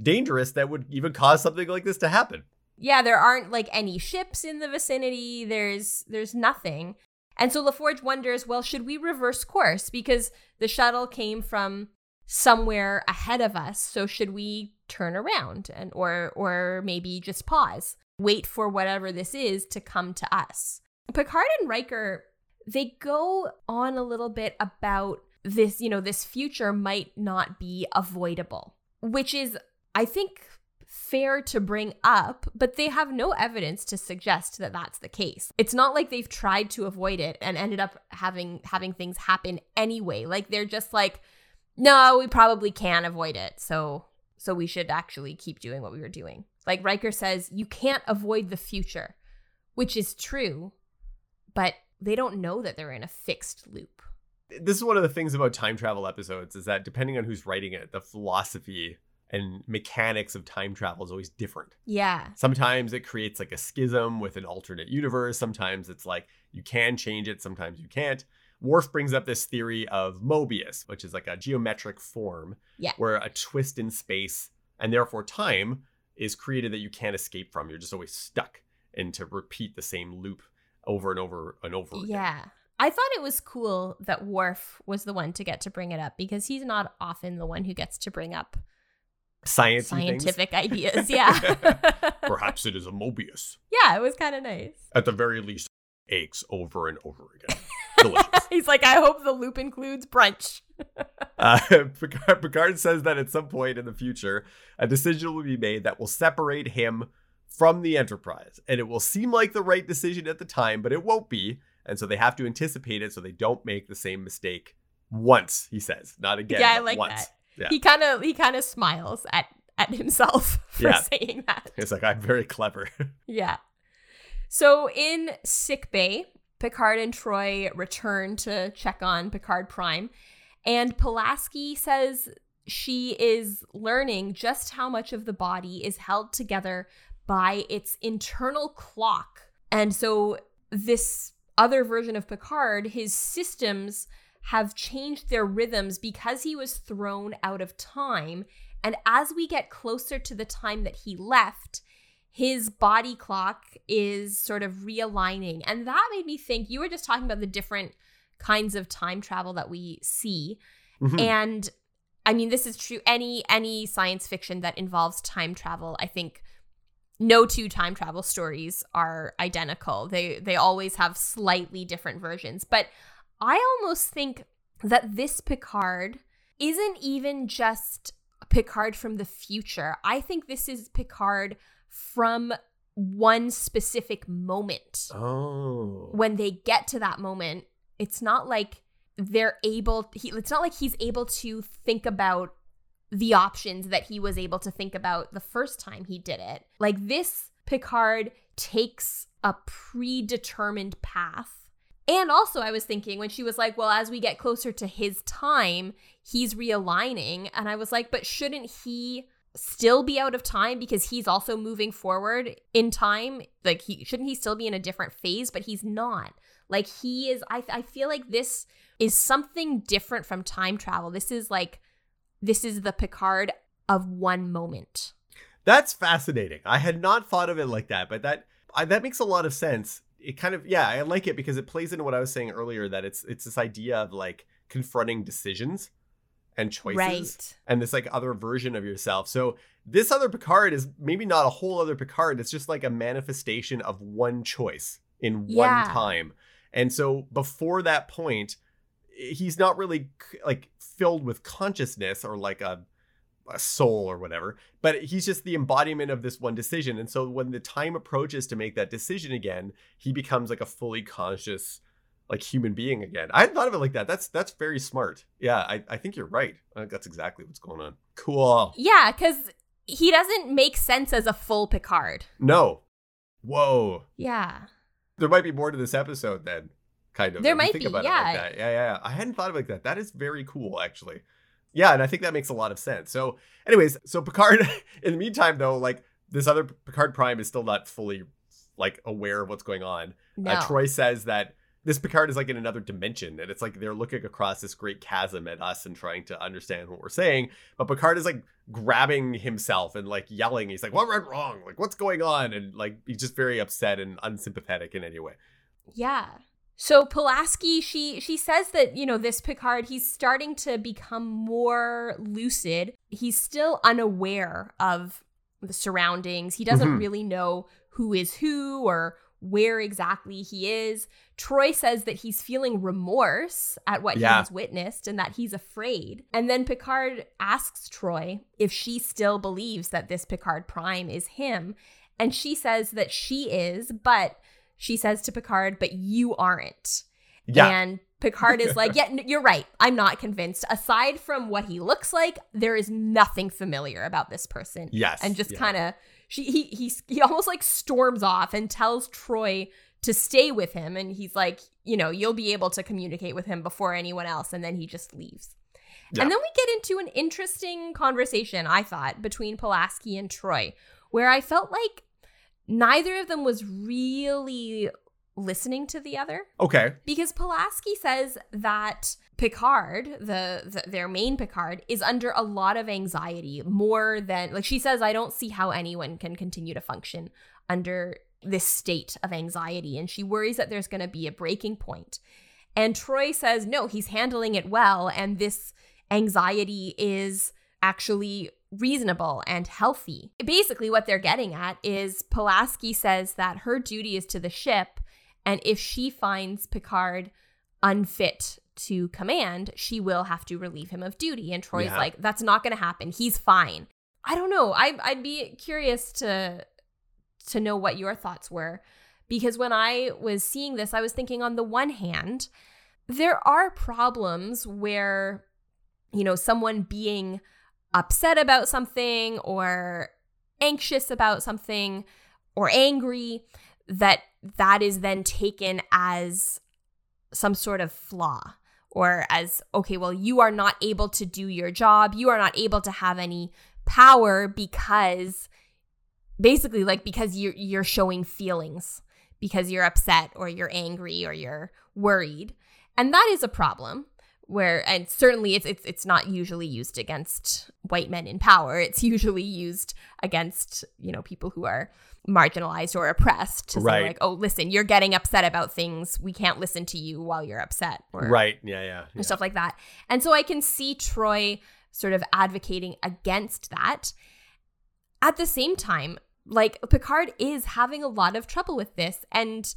dangerous that would even cause something like this to happen. yeah, there aren't like any ships in the vicinity. There's there's nothing. And so LaForge wonders, well, should we reverse course because the shuttle came from somewhere ahead of us, so should we turn around and or or maybe just pause, wait for whatever this is to come to us. Picard and Riker they go on a little bit about this, you know, this future might not be avoidable, which is I think fair to bring up, but they have no evidence to suggest that that's the case. It's not like they've tried to avoid it and ended up having having things happen anyway. Like they're just like, no, we probably can avoid it. So so we should actually keep doing what we were doing. Like Riker says, you can't avoid the future, which is true, but they don't know that they're in a fixed loop. This is one of the things about time travel episodes is that depending on who's writing it, the philosophy and mechanics of time travel is always different. Yeah. Sometimes it creates like a schism with an alternate universe. Sometimes it's like you can change it, sometimes you can't. Worf brings up this theory of Mobius, which is like a geometric form Yeah. where a twist in space and therefore time is created that you can't escape from. You're just always stuck and to repeat the same loop over and over and over again. Yeah. I thought it was cool that Worf was the one to get to bring it up because he's not often the one who gets to bring up Science scientific (laughs) ideas. Yeah. (laughs) Perhaps it is a Mobius. yeah, it was kind of nice. At the very least, aches over and over again. (laughs) Delicious. (laughs) he's like, I hope the loop includes brunch. (laughs) Uh, (laughs) Picard, Picard says that at some point in the future, a decision will be made that will separate him from the Enterprise. And it will seem like the right decision at the time, but it won't be. And so they have to anticipate it so they don't make the same mistake once, he says. Not again. yeah, I like once. that. Yeah. He kind of he kind of smiles at at himself for Yeah. saying that. It's like, I'm very clever. Yeah. So in sick bay, Picard and Troi return to check on Picard Prime, and Pulaski says she is learning just how much of the body is held together by its internal clock. And so this other version of Picard, his systems have changed their rhythms because he was thrown out of time. And as we get closer to the time that he left, his body clock is sort of realigning. And that made me think you were just talking about the different kinds of time travel that we see. Mm-hmm. And I mean, this is true any any science fiction that involves time travel, I think no two time travel stories are identical. They they always have slightly different versions. But I almost think that this Picard isn't even just Picard from the future. I think this is Picard from one specific moment. Oh. When they get to that moment, it's not like they're able he, it's not like he's able to think about the options that he was able to think about the first time he did it. Like this Picard takes a predetermined path. And also, I was thinking when she was like, well, as we get closer to his time, he's realigning. And I was like, but shouldn't he still be out of time because he's also moving forward in time? Like, he shouldn't he still be in a different phase? But he's not. Like, he is, I, I feel like this is something different from time travel. This is like this is the Picard of one moment. That's fascinating. I had not thought of it like that, but that I, that makes a lot of sense. It kind of yeah, I like it because it plays into what I was saying earlier that it's it's this idea of like confronting decisions and choices right. and this like other version of yourself. So this other Picard is maybe not a whole other Picard. It's just like a manifestation of one choice in yeah. one time. And so before that point, eh, he's not really like filled with consciousness or like a a soul or whatever, but he's just the embodiment of this one decision. And so when the time approaches to make that decision again, he becomes like a fully conscious like human being again. I hadn't thought of it like that. That's that's very smart. Yeah, I, I think you're right. I think that's exactly what's going on. Cool. Yeah, because he doesn't make sense as a full Picard. No. Whoa. Yeah. There might be more to this episode then kind of. There might think be, about yeah. It like that. Yeah, yeah. Yeah. I hadn't thought of it like that. That is very cool, actually. Yeah, and I think that makes a lot of sense. So, anyways, so Picard. (laughs) in the meantime, though, like this other Picard Prime is still not fully like aware of what's going on. Uh, no. Uh, Troi says that this Picard is like in another dimension, and it's like they're looking across this great chasm at us and trying to understand what we're saying. But Picard is like grabbing himself and like yelling. He's like, "What went wrong? Like, what's going on?" And like he's just very upset and unsympathetic in any way. Yeah, so Pulaski, she she says that, you know, this Picard, he's starting to become more lucid. He's still unaware of the surroundings. He doesn't mm-hmm. really know who is who or where exactly he is. Troi says that he's feeling remorse at what yeah. he has witnessed and that he's afraid. And then Picard asks Troi if she still believes that this Picard Prime is him. And she says that she is, but she says to Picard, but you aren't. Yeah. And Picard is like, (laughs) yeah, you're right. I'm not convinced. Aside from what he looks like, there is nothing familiar about this person. Yes. And just yeah. kind of, she he he he almost like storms off and tells Troi to stay with him, and he's like, you know, you'll be able to communicate with him before anyone else, and then he just leaves. Yeah. And then we get into an interesting conversation, I thought, between Pulaski and Troi, where I felt like neither of them was really listening to the other. Okay. Because Pulaski says that Picard, the, the, their main Picard, is under a lot of anxiety, more than like she says, I don't see how anyone can continue to function under this state of anxiety, and she worries that there's going to be a breaking point. And Troi says, no, he's handling it well, and this anxiety is actually reasonable and healthy. Basically, what they're getting at is Pulaski says that her duty is to the ship, and if she finds Picard unfit to command, she will have to relieve him of duty. And Troi's yeah. like, that's not going to happen. He's fine. I don't know. I, I'd be curious to to know what your thoughts were because when I was seeing this, I was thinking on the one hand, there are problems where you know someone being upset about something or anxious about something or angry, that that is then taken as some sort of flaw or as okay well you are not able to do your job. You are not able to have any power because basically like because you're you're showing feelings because you're upset or you're angry or you're worried. And that is a problem where and certainly it's it's it's not usually used against white men in power it's (laughs) usually used against you know people who are marginalized or oppressed to Right. say like oh listen you're getting upset about things we can't listen to you while you're upset or Right. Yeah. Yeah. yeah. and stuff like that. And so I can see Troi sort of advocating against that. At the same time, like Picard is having a lot of trouble with this. And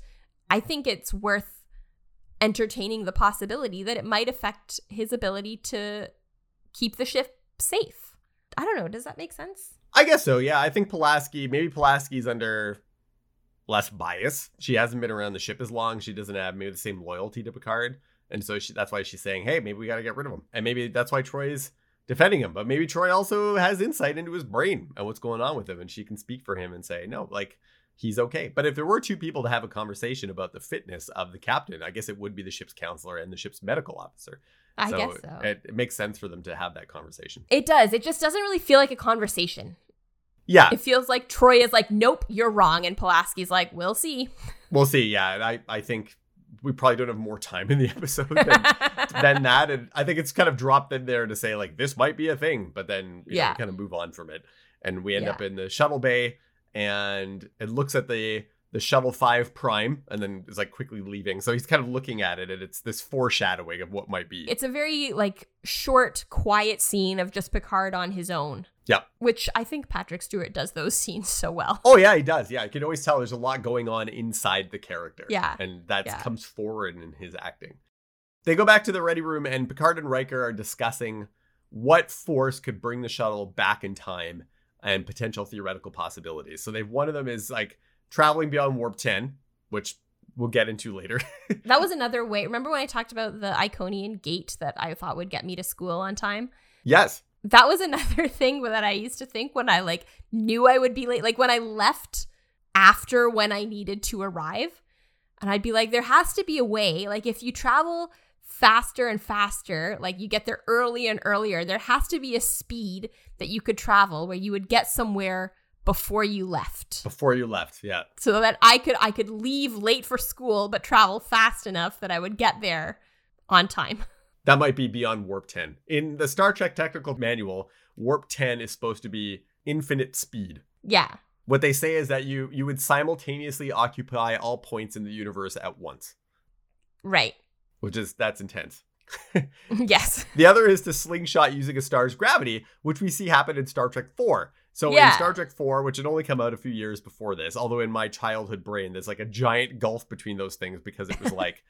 I think it's worth entertaining the possibility that it might affect his ability to keep the ship safe. I don't know. Does that make sense? I guess so. Yeah, I think Pulaski. Maybe Pulaski's under less bias. She hasn't been around the ship as long. She doesn't have maybe the same loyalty to Picard, and so she, that's why she's saying, "Hey, maybe we got to get rid of him." And maybe that's why Troi's defending him. But maybe Troi also has insight into his brain and what's going on with him, and she can speak for him and say, "No, like." He's okay. But if there were two people to have a conversation about the fitness of the captain, I guess it would be the ship's counselor and the ship's medical officer. I guess so. It, it makes sense for them to have that conversation. it does. It just doesn't really feel like a conversation. Yeah, It feels like Troi is like, nope, you're wrong. And Pulaski's like, we'll see. We'll see. Yeah, and I I think we probably don't have more time in the (laughs) episode than, than (laughs) that, and I think it's kind of dropped in there to say like this might be a thing, but then you Yeah. know, kind of move on from it, and we end Yeah. up in the shuttle bay, and it looks at the the shuttle five prime, and then is like quickly leaving. So he's kind of looking at it, and it's this foreshadowing of what might be. it's a very like short, quiet scene of just Picard on his own. Yep. Which I think Patrick Stewart does those (laughs) scenes so well. Oh yeah, he does. Yeah, you can always tell there's a lot going on inside the character. Yeah. and that Yeah. comes forward in his acting. They go back to the ready room, and Picard and Riker are discussing what force could bring the shuttle back in time and potential theoretical possibilities. So they've one of them is like traveling beyond warp ten, which we'll get into later. (laughs) That was another way. Remember when I talked about the Iconian gate that I thought would get me to school on time? yes, That was (laughs) another thing that I used to think when I like knew I would be late. Like when I left after when I needed to arrive, and I'd be like, there has to be a way. Like if you travel faster and faster, like you get there early and earlier, there has to be a speed that you could travel where you would get somewhere before you left. before you left. Yeah, So that I could I could leave late for school but travel fast enough that I would get there on time. (laughs) that might be beyond warp ten. In the Star Trek technical manual, warp ten is supposed to be infinite speed. Yeah. What they say is that you you would simultaneously occupy all points in the universe at once, Right. Which is that's intense. (laughs) yes. The other is to slingshot using a star's gravity, which we see happen in Star Trek 4. So in Star Trek 4, which had only come out a few years before this, although in my childhood brain there's like a giant gulf between those things because it was (laughs) like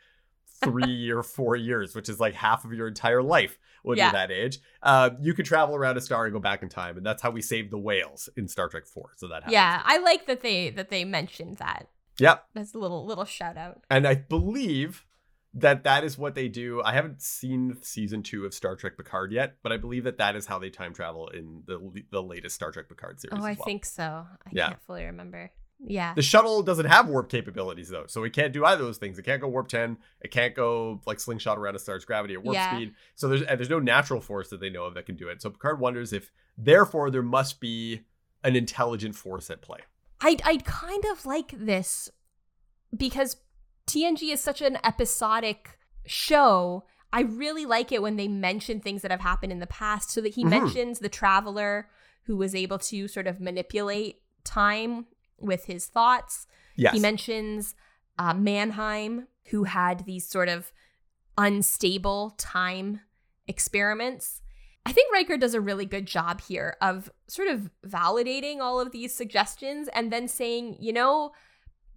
three or four years, which is like half of your entire life when Yeah. you're that age. Uh, you could travel around a star and go back in time, and that's how we saved the whales in Star Trek 4. So that happens. Yeah, I like that they that they mentioned that. Yep. That's a little little shout out. And I believe that that is what they do. I haven't seen season two of Star Trek Picard yet, but I believe that that is how they time travel in the the latest Star Trek Picard series. Oh, I well. think so. I Yeah. can't fully remember. Yeah. the shuttle doesn't have warp capabilities though, so it can't do either of those things. It can't go warp ten. It can't go like slingshot around a star's gravity at warp Yeah. speed. So there's and there's no natural force that they know of that can do it. So Picard wonders if therefore there must be an intelligent force at play. I I kind of like this because TNG is such an episodic show. I really like it when they mention things that have happened in the past so that he Mhm. mentions the traveler who was able to sort of manipulate time with his thoughts. Yes. He mentions uh, Manheim, who had these sort of unstable time experiments. I think Riker does a really good job here of sort of validating all of these suggestions and then saying, you know,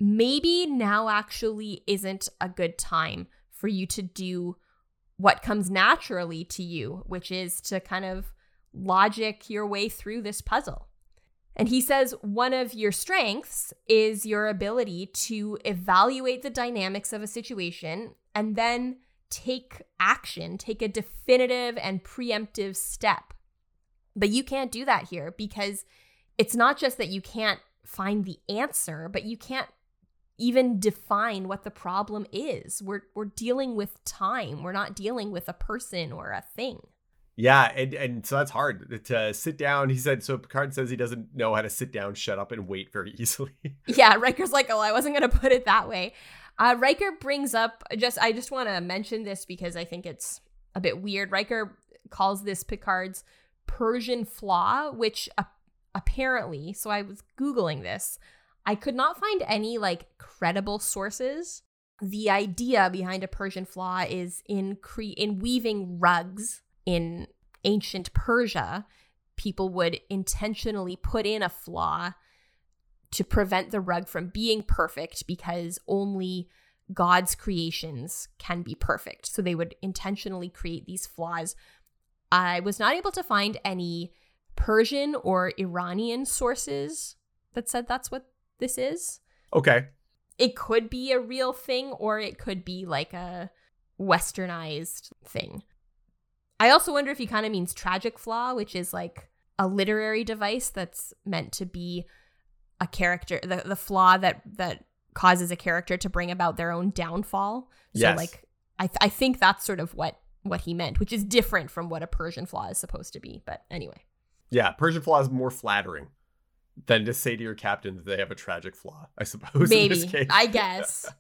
maybe now actually isn't a good time for you to do what comes naturally to you, which is to kind of logic your way through this puzzle. And he says one of your strengths is your ability to evaluate the dynamics of a situation and then take action, take a definitive and preemptive step. But you can't do that here because it's not just that you can't find the answer, but you can't even define what the problem is. We're we're dealing with time. We're not dealing with a person or a thing. Yeah, and, and so that's hard to sit down. He said so. Picard says he doesn't know how to sit down, shut up, and wait very (laughs) easily. yeah, Riker's like, oh, I wasn't gonna put it that way. Uh, Riker brings up just I just want to mention this because I think it's a bit weird. Riker calls this Picard's Persian flaw, which uh, apparently, so I was googling this. I could not find any like credible sources. The idea behind a Persian flaw is in cre- in weaving rugs in ancient Persia, people would intentionally put in a flaw to prevent the rug from being perfect because only God's creations can be perfect. So they would intentionally create these flaws. I was not able to find any Persian or Iranian sources that said that's what this is. Okay. It could be a real thing or it could be like a westernized thing. I also wonder if he kind of means tragic flaw, which is like a literary device that's meant to be a character the, the flaw that that causes a character to bring about their own downfall. So yes. like I th- I think that's sort of what what he meant, which is different from what a Persian flaw is supposed to be. But anyway. Yeah, Persian flaw is more flattering than to say to your captain that they have a tragic flaw, I suppose. Maybe. I guess.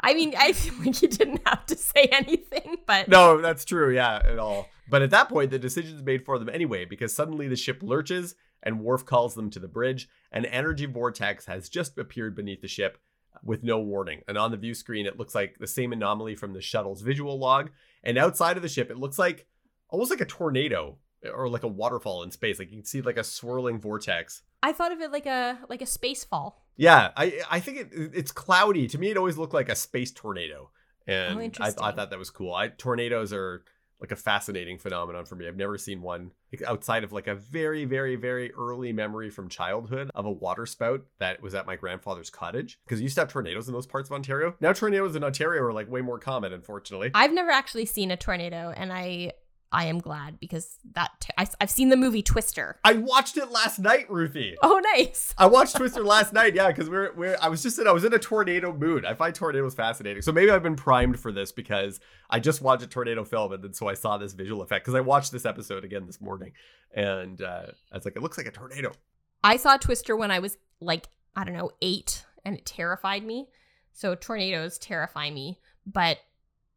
I mean, I feel like you didn't have to say anything, but. No, that's true. Yeah, at all. But at that point, the decision is made for them anyway, because suddenly the ship lurches and Worf calls them to the bridge. An energy vortex has just appeared beneath the ship with no warning. And on the view screen, it looks like the same anomaly from the shuttle's visual log. And outside of the ship, it looks like almost like a tornado or like a waterfall in space. Like you can see like a swirling vortex. I thought of it like a like a space fall. Yeah, I I think it it's cloudy. To me, it always looked like a space tornado, and oh, I, I thought that was cool. I tornadoes are like a fascinating phenomenon for me. I've never seen one outside of like a very, very, very early memory from childhood of a water spout that was at my grandfather's cottage. Because you used to have tornadoes in those parts of Ontario. Now tornadoes in Ontario are like way more common, unfortunately. I've never actually seen a tornado, and I I am glad because that t- I, I've seen the movie Twister. I watched it last night, Ruthie. Oh, nice. I watched Twister last night. Yeah, because we're we're I was just in I was in a tornado mood. I find tornadoes fascinating. So maybe I've been primed for this because I just watched a tornado film and then so I saw this visual effect because I watched this episode again this morning and uh, I was like, it looks like a tornado. I saw Twister when I was like I don't know eight, and it terrified me. So tornadoes terrify me, but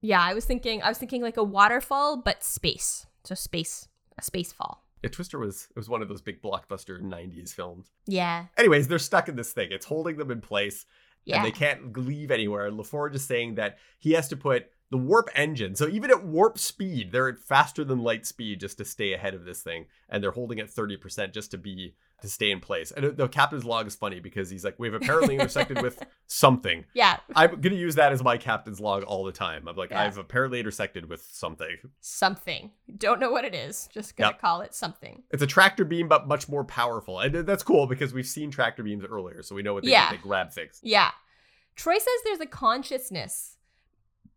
yeah, I was thinking I was thinking like a waterfall but space. So space a space fall. Yeah, Twister was it was one of those big blockbuster 90s films. Yeah. Anyways, they're stuck in this thing. It's holding them in place. Yeah. And they can't leave anywhere. And LaForge is saying that he has to put the warp engine. So even at warp speed, they're at faster than light speed just to stay ahead of this thing. And they're holding at 30% just to be to stay in place. And the captain's log is funny because he's like, we've apparently intersected with (laughs) something. Yeah. I'm going to use that as my captain's log all the time. I'm like, yeah. I've apparently intersected with something. Something. Don't know what it is. Just going to yep. call it something. It's a tractor beam, but much more powerful. And that's cool because we've seen tractor beams earlier. So we know what they yeah. do. They grab things. Yeah. Troi says there's a consciousness,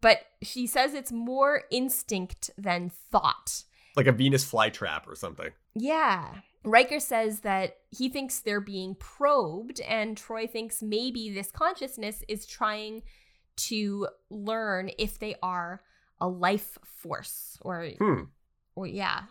but she says it's more instinct than thought. Like a Venus flytrap or something. Yeah. Riker says that he thinks they're being probed, and Troi thinks maybe this consciousness is trying to learn if they are a life force or, hmm. or yeah.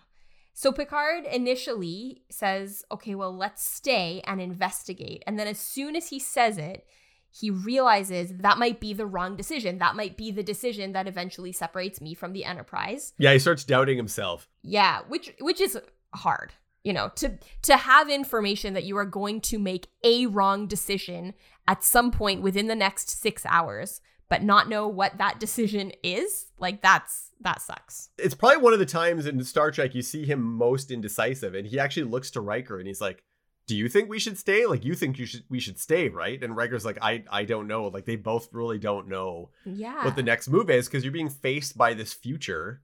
So Picard initially says, okay, well, let's stay and investigate. And then as soon as he says it, he realizes that might be the wrong decision. That might be the decision that eventually separates me from the Enterprise. Yeah, he starts doubting himself. Yeah, which which is hard you know to to have information that you are going to make a wrong decision at some point within the next 6 hours but not know what that decision is like that's that sucks. It's probably one of the times in star trek you see him most indecisive and he actually looks to riker and he's like do you think we should stay? Like you think you should we should stay right? And riker's like i i don't know. Like they both really don't know yeah. what the next move is because you're being faced by this future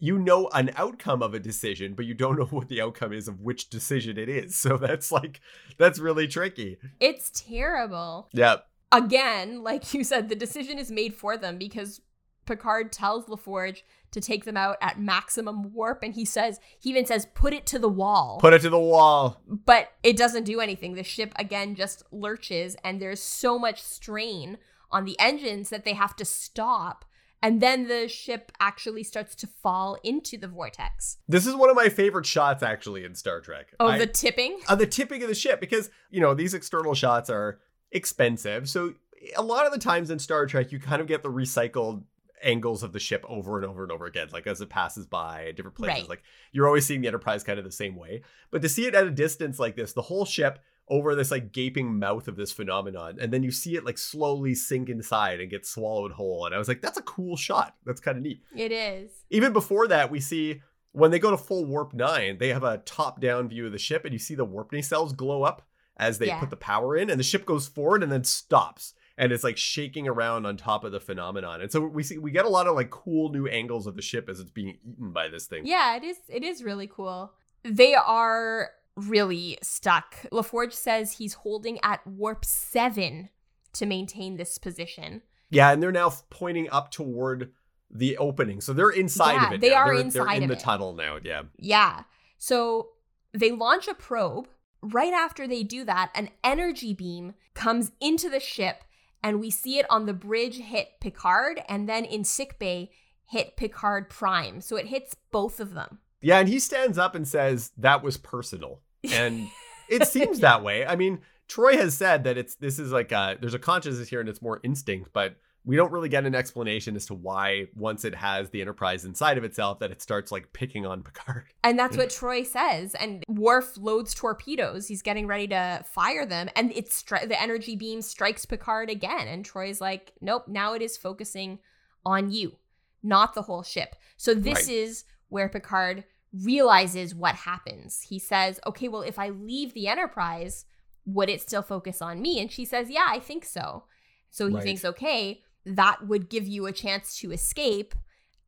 you know an outcome of a decision, but you don't know what the outcome is of which decision it is. (laughs) So that's like that's really tricky. It's terrible. Yep. Again, like you said, the decision is made for them because Picard tells LaForge to take them out at maximum warp, and he says, he even says, put it to the wall. Put it to the wall. but it doesn't do anything. The ship again just lurches, and there's so much strain on the engines that they have to stop. And then the ship actually starts to fall into the vortex. This is one of my favorite shots actually in Star Trek. Oh, I- the tipping? uh, the tipping of the ship because you know these external shots are expensive so a lot of the times in star trek you kind of get the recycled angles of the ship over and over and over again like as it passes by different places Right. like you're always seeing the enterprise kind of the same way but to see it at a distance like this the whole ship over this like gaping mouth of this phenomenon and then you see it like slowly sink inside and get swallowed whole and i was like that's a cool shot that's kind of neat It is. even before that, we see when they go to full warp nine, they have a top down view of the ship, and you see the warp nacelles glow up as they Yeah. put the power in, and the ship goes forward and then stops. And it's like shaking around on top of the phenomenon. And so we see we get a lot of like cool new angles of the ship as it's being eaten by this thing. Yeah, it is. It is really cool. They are really stuck. LaForge says he's holding at warp seven to maintain this position. Yeah, and they're now pointing up toward the opening. So they're inside Yeah, of it. they now. are They're- inside they're in of the it. tunnel now. Yeah. Yeah. So they launch a probe. Right after they do that, an energy beam comes into the ship, and we see it on the bridge hit Picard, and then in sickbay hit Picard Prime. So it hits both of them. Yeah, and he stands up and says that was personal. And (laughs) it seems that way. I mean, Troi has said that it's this is like a there's a consciousness here and it's more instinct, but we don't really get an explanation as to why once it has the Enterprise inside of itself that it starts like picking on (laughs) Picard. And that's what Troi says. And Worf loads torpedoes. He's getting ready to fire them, and it's stri- the energy beam strikes Picard again. And Troi's like, "Nope, now it is focusing on you, not the whole ship." So this Right. is where Picard realizes what happens. He says, "Okay, well, if I leave the Enterprise, would it still focus on me?" And she says, "Yeah, I think so." So he Right. thinks, "Okay, that would give you a chance to escape."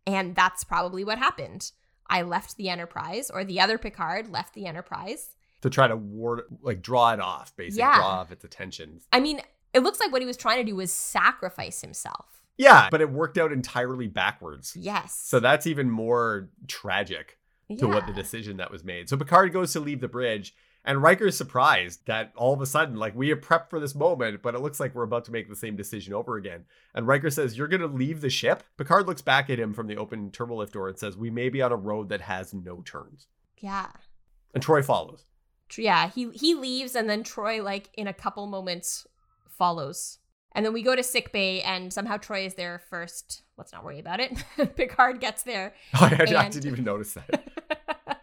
And that's probably what happened. I left the Enterprise, or the other Picard left the Enterprise. To try to ward like draw it off, basically Yeah. draw off its attention. I mean, it looks like what he was trying to do was sacrifice himself. Yeah, but it worked out entirely backwards. Yes. So that's even more tragic. To what the decision that was made. So Picard goes to leave the bridge, and Riker's surprised that all of a sudden, like, we have prepped for this moment, but it looks like we're about to make the same decision over again. And Riker says, You're going to leave the ship? Picard looks back at him from the open turbolift door and says, We may be on a road that has no turns. Yeah. And Troi follows. Yeah, he he leaves and then Troi like in a couple moments follows. And then we go to sick bay and somehow Troi is there first. Let's not worry about it. (laughs) Picard gets there. (laughs) I, I And- didn't even notice that. (laughs)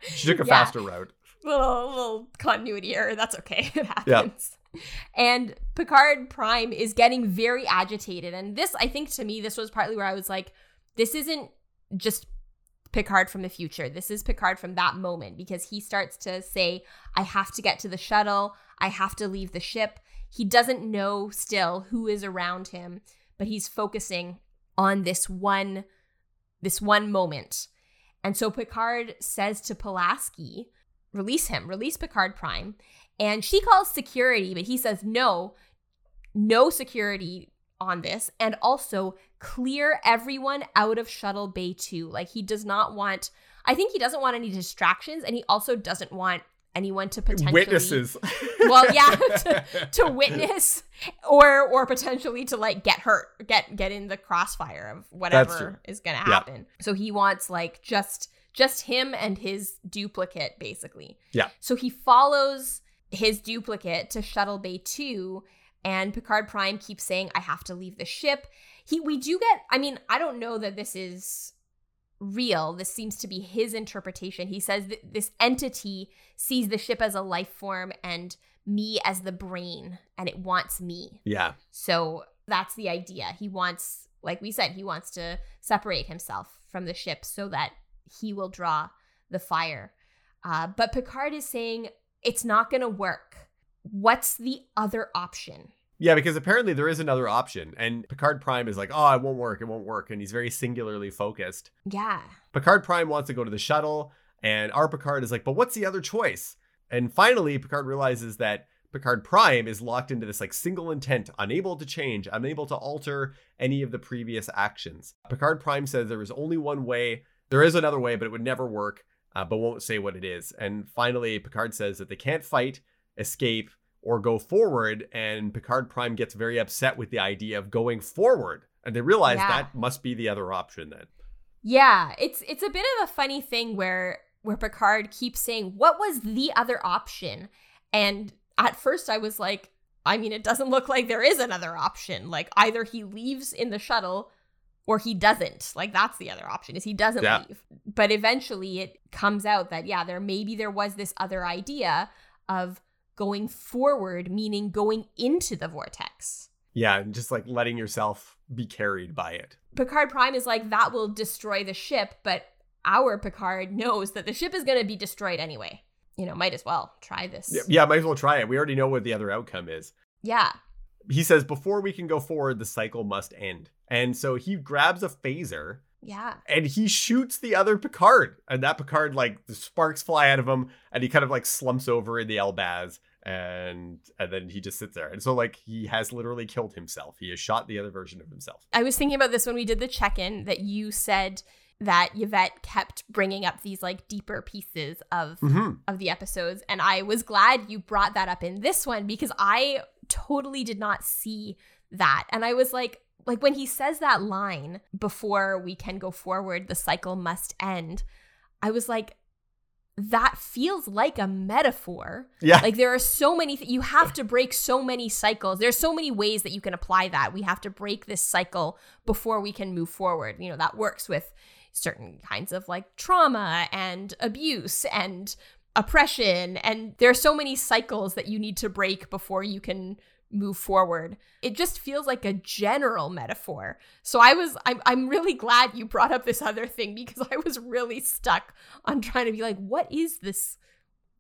She took a Yeah. faster route. little little continuity error. That's okay. (laughs) It happens. And Picard Prime is getting very agitated. And this, I think to me, this was partly where I was like, this isn't just Picard from the future. This is Picard from that moment because he starts to say, I have to get to the shuttle. I have to leave the ship. He doesn't know still who is around him, but he's focusing on this one this one moment. And so Picard says to Pulaski, release him, release Picard Prime. And she calls security, but he says no, no security on this. And also clear everyone out of Shuttle Bay 2. Like he does not want, I think he doesn't want any distractions. And he also doesn't want anyone to potentially Witnesses. (laughs) well yeah (laughs) to, to witness or or potentially to like get hurt get get in the crossfire of whatever is gonna Yeah. happen so he wants like just just him and his duplicate basically Yeah. so he follows his duplicate to shuttle bay 2 and picard prime keeps saying i have to leave the ship he we do get i mean i don't know that this is real. This seems to be his interpretation. He says that this entity sees the ship as a life form and me as the brain, and it wants me. yeah. So that's the idea. He wants, like we said, he wants to separate himself from the ship so that he will draw the fire. Uh, but Picard is saying it's not going to work. What's the other option? Yeah, because apparently there is another option. And Picard Prime is like, oh, it won't work. It won't work. And he's very singularly focused. Yeah. Picard Prime wants to go to the shuttle, and our Picard is like, but what's the other choice? And finally, Picard realizes that Picard Prime is locked into this like single intent, unable to change, unable to alter any of the previous actions. Picard Prime says there is only one way. There is another way, but it would never work, uh, but won't say what it is. And finally, Picard says that they can't fight, escape, or go forward. And Picard Prime gets very upset with the idea of going forward. And they realize Yeah. that must be the other option then. Yeah, it's it's a bit of a funny thing where where Picard keeps saying, "What was the other option?" And at first I was like, I mean, it doesn't look like there is another option. Like either he leaves in the shuttle or he doesn't. Like that's the other option is he doesn't Yeah. leave. But eventually it comes out that yeah, there maybe there was this other idea of going forward, meaning going into the vortex. Yeah, and just like letting yourself be carried by it. Picard Prime is like, that will destroy the ship, but our Picard knows that the ship is going to be destroyed anyway. You know, might as well try this. Yeah, yeah, might as well try it. We already know what the other outcome is. Yeah. He says before we can go forward, the cycle must end. And so he grabs a phaser Yeah. and he shoots the other Picard. And that Picard, like, the sparks fly out of him and he kind of like slumps over in the El-Baz and and then he just sits there. And so like he has literally killed himself. He has shot the other version of himself. I was thinking about this when we did the check in that you said that Yvette kept bringing up these like deeper pieces of Mm-hmm. of the episodes and I was glad you brought that up in this one because I totally did not see that and I was like like when he says that line before we can go forward the cycle must end I was like that feels like a metaphor. Yeah. like there are so many th- you have to break so many cycles. There's so many ways that you can apply that. We have to break this cycle before we can move forward. You know that works with certain kinds of like trauma and abuse and oppression and there are so many cycles that you need to break before you can move forward it just feels like a general metaphor so i was i'm, I'm really glad you brought up this other thing because i was really stuck on trying to be like what is this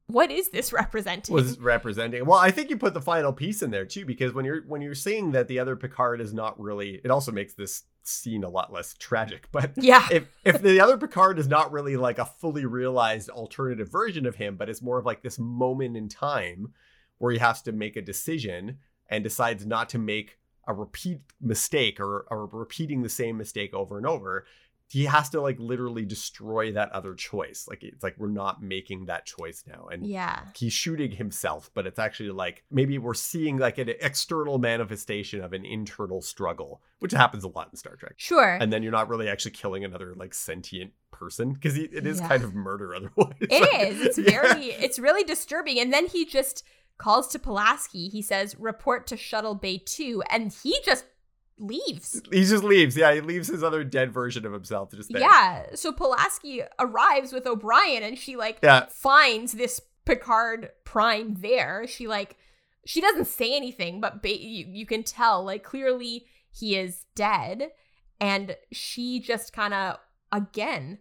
what is this representing was representing. Well, I think you put the final piece in there too, because when you're when you're saying that the other Picard is not really, it also makes this scene a lot less tragic. (laughs) But yeah if if the other Picard is not really like a fully realized alternative version of him, but it's more of like this moment in time where he has to make a decision and decides not to make a repeat mistake or, or repeating the same mistake over and over. He has to like literally destroy that other choice. Like it's like we're not making that choice now. And yeah he's shooting himself, but it's actually like maybe we're seeing like an external manifestation of an internal struggle, which happens a lot in Star Trek. sure And then you're not really actually killing another like sentient person because it is Yeah. kind of murder otherwise. (laughs) It is. It's Yeah. very, it's really disturbing. And then he just calls to Pulaski. He says, report to Shuttle Bay 2. And he just leaves. He just leaves. Yeah, he leaves his other dead version of himself just there. Yeah. So Pulaski arrives with O'Brien and she like Yeah. finds this Picard Prime there. She like, she doesn't say anything, but ba- you, you can tell like clearly he is dead. And she just kind of, again,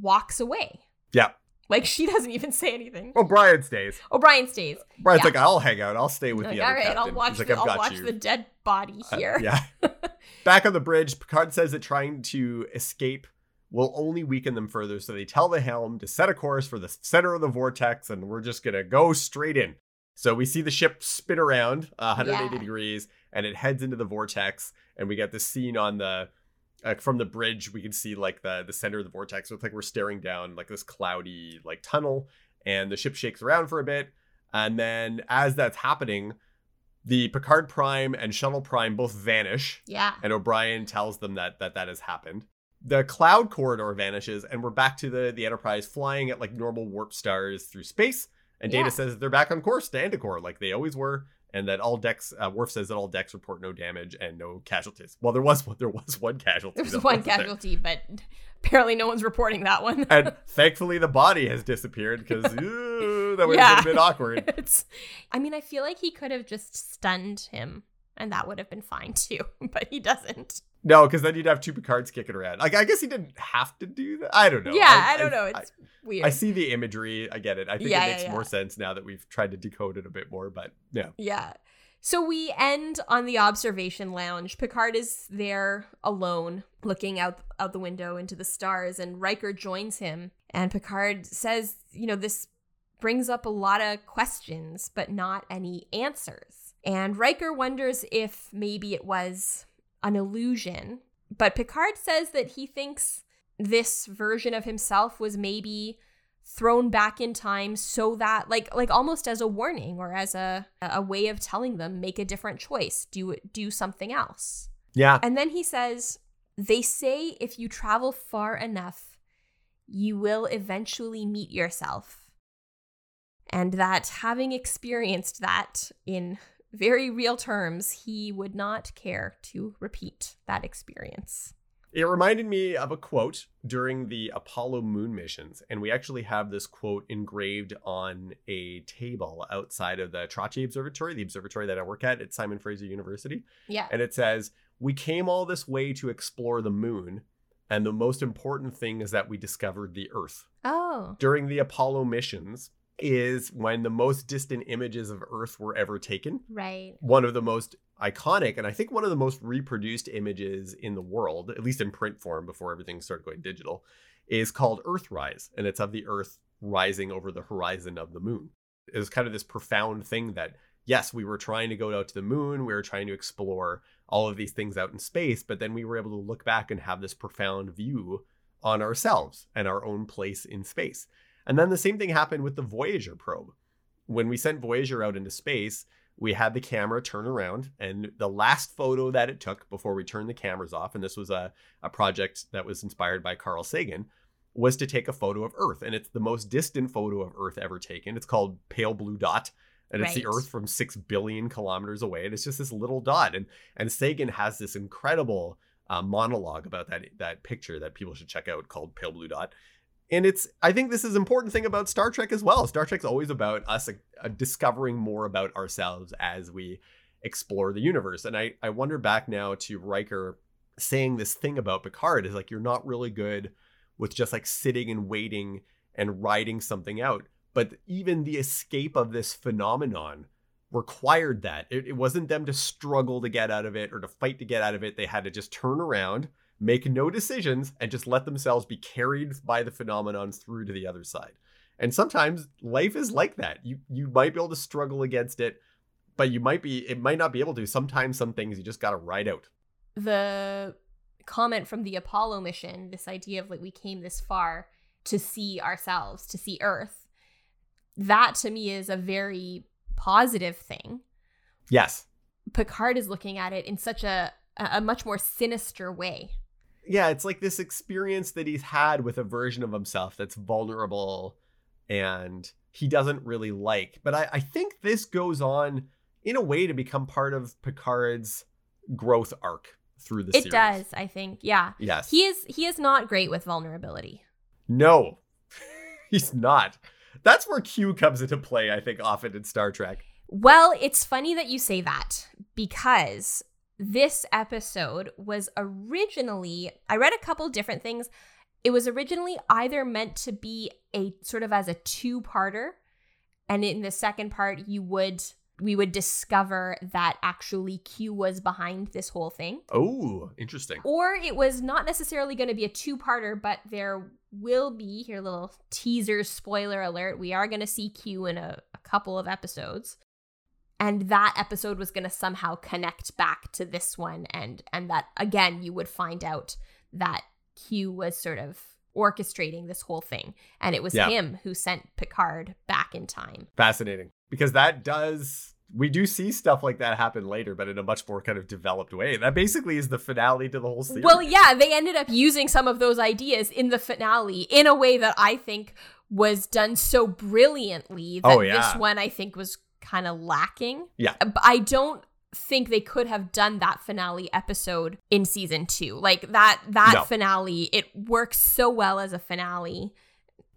walks away. Yeah. Like she (laughs) doesn't even say anything. O'Brien stays. O'Brien stays. Brian's Yeah. like, I'll hang out. I'll stay with Like, the all captain. I'll watch. Like, the, I'll watch you. the dead body Uh, here. yeah. (laughs) Back on the bridge, Picard says that trying to escape will only weaken them further. So they tell the helm to set a course for the center of the vortex, and we're just gonna go straight in. So we see the ship spin around uh, 180 Yeah. degrees, and it heads into the vortex. And we get this scene on the uh, from the bridge. We can see like the the center of the vortex. So it's like we're staring down like this cloudy like tunnel, and the ship shakes around for a bit. And then as that's happening, the Picard Prime and Shuttle Prime both vanish, Yeah. and O'Brien tells them that that, that has happened. The cloud corridor vanishes, and we're back to the, the Enterprise flying at like normal warp stars through space. And Data Yeah. says that they're back on course to Endicor like they always were, and that all decks. Uh, Worf says that all decks report no damage and no casualties. Well, there was one. (laughs) there was one casualty. There was one wasn't there? casualty, but apparently no one's reporting that one. and (laughs) thankfully the body has disappeared because (laughs) that would Yeah. have been a bit awkward. it's. I mean, I feel like he could have just stunned him, and that would have been fine too. But he doesn't. No, because then you'd have two Picards kicking around. Like I guess he didn't have to do that. I don't know. yeah, I, don't know. I- It's weird. I see the imagery. I get it. I think Yeah, it yeah, makes yeah. more sense now that we've tried to decode it a bit more. But yeah, Yeah. So we end on the observation lounge. Picard is there alone, looking out out the window into the stars, and Riker joins him. And Picard says, you know, this brings up a lot of questions, but not any answers. And Riker wonders if maybe it was an illusion. But Picard says that he thinks this version of himself was maybe thrown back in time so that like like almost as a warning or as a a way of telling them make a different choice do do something else. Yeah. And then he says they say if you travel far enough you will eventually meet yourself. And that having experienced that in very real terms he would not care to repeat that experience it reminded me of a quote during the Apollo moon missions, and we actually have this quote engraved on a table outside of the Trottier Observatory, the observatory that I work at at Simon Fraser University. Yeah. And it says, We came all this way to explore the moon, and the most important thing is that we discovered the Earth. Oh. During the Apollo missions, is when the most distant images of Earth were ever taken. Right. One of the most iconic and I think one of the most reproduced images in the world, at least in print form before everything started going digital, is called Earthrise. And it's of the Earth rising over the horizon of the moon. It was kind of this profound thing that, yes, we were trying to go out to the moon, we were trying to explore all of these things out in space, but then we were able to look back and have this profound view on ourselves and our own place in space. And then the same thing happened with the Voyager probe. When we sent Voyager out into space, we had the camera turn around, and the last photo that it took before we turned the cameras off, and this was a, a project that was inspired by Carl Sagan, was to take a photo of Earth. And it's the most distant photo of Earth ever taken. It's called Pale Blue Dot. And it's Right. the Earth from six billion kilometers away. And it's just this little dot. And and Sagan has this incredible uh, monologue about that that picture that people should check out called Pale Blue Dot and it's i think this is an important thing about star trek as well. Star trek's always about us uh, discovering more about ourselves as we explore the universe. And i i wonder back now to riker saying this thing about picard is like you're not really good with just like sitting and waiting and writing something out. But even the escape of this phenomenon required that. It, it wasn't them to struggle to get out of it or to fight to get out of it. They had to just turn around make no decisions and just let themselves be carried by the phenomenons through to the other side. And sometimes life is like that. You you might be able to struggle against it, but you might be it might not be able to. Sometimes some things you just got to ride out. The comment from the Apollo mission, this idea of like we came this far to see ourselves, to see Earth, that to me is a very positive thing. Yes. Picard is looking at it in such a a much more sinister way. Yeah, it's like this experience that he's had with a version of himself that's vulnerable and he doesn't really like. But I, I think this goes on in a way to become part of Picard's growth arc through the It series. does, I think. Yeah. Yes. He is he is not great with vulnerability. No, (laughs) he's not. That's where Q comes into play, I think, often in Star Trek. Well, it's funny that you say that because this episode was originally, I read a couple different things. It was originally either meant to be a sort of as a two parter, and in the second part, you would. We would discover that actually Q was behind this whole thing. Oh, interesting. Or it was not necessarily going to be a two parter, but there will be, here, little teaser spoiler alert. We are going to see Q in a, a couple of episodes. And that episode was going to somehow connect back to this one. And, and that, again, you would find out that Q was sort of orchestrating this whole thing. And it was Yeah. him who sent Picard back in time. Fascinating. Because that does, we do see stuff like that happen later, but in a much more kind of developed way. That basically is the finale to the whole series. Well, yeah, they ended up using some of those ideas in the finale in a way that I think was done so brilliantly oh, that Oh, yeah. this one I think was kind of lacking. Yeah. Uh, but I don't think they could have done that finale episode in season 2. Like that that No. finale, it works so well as a finale.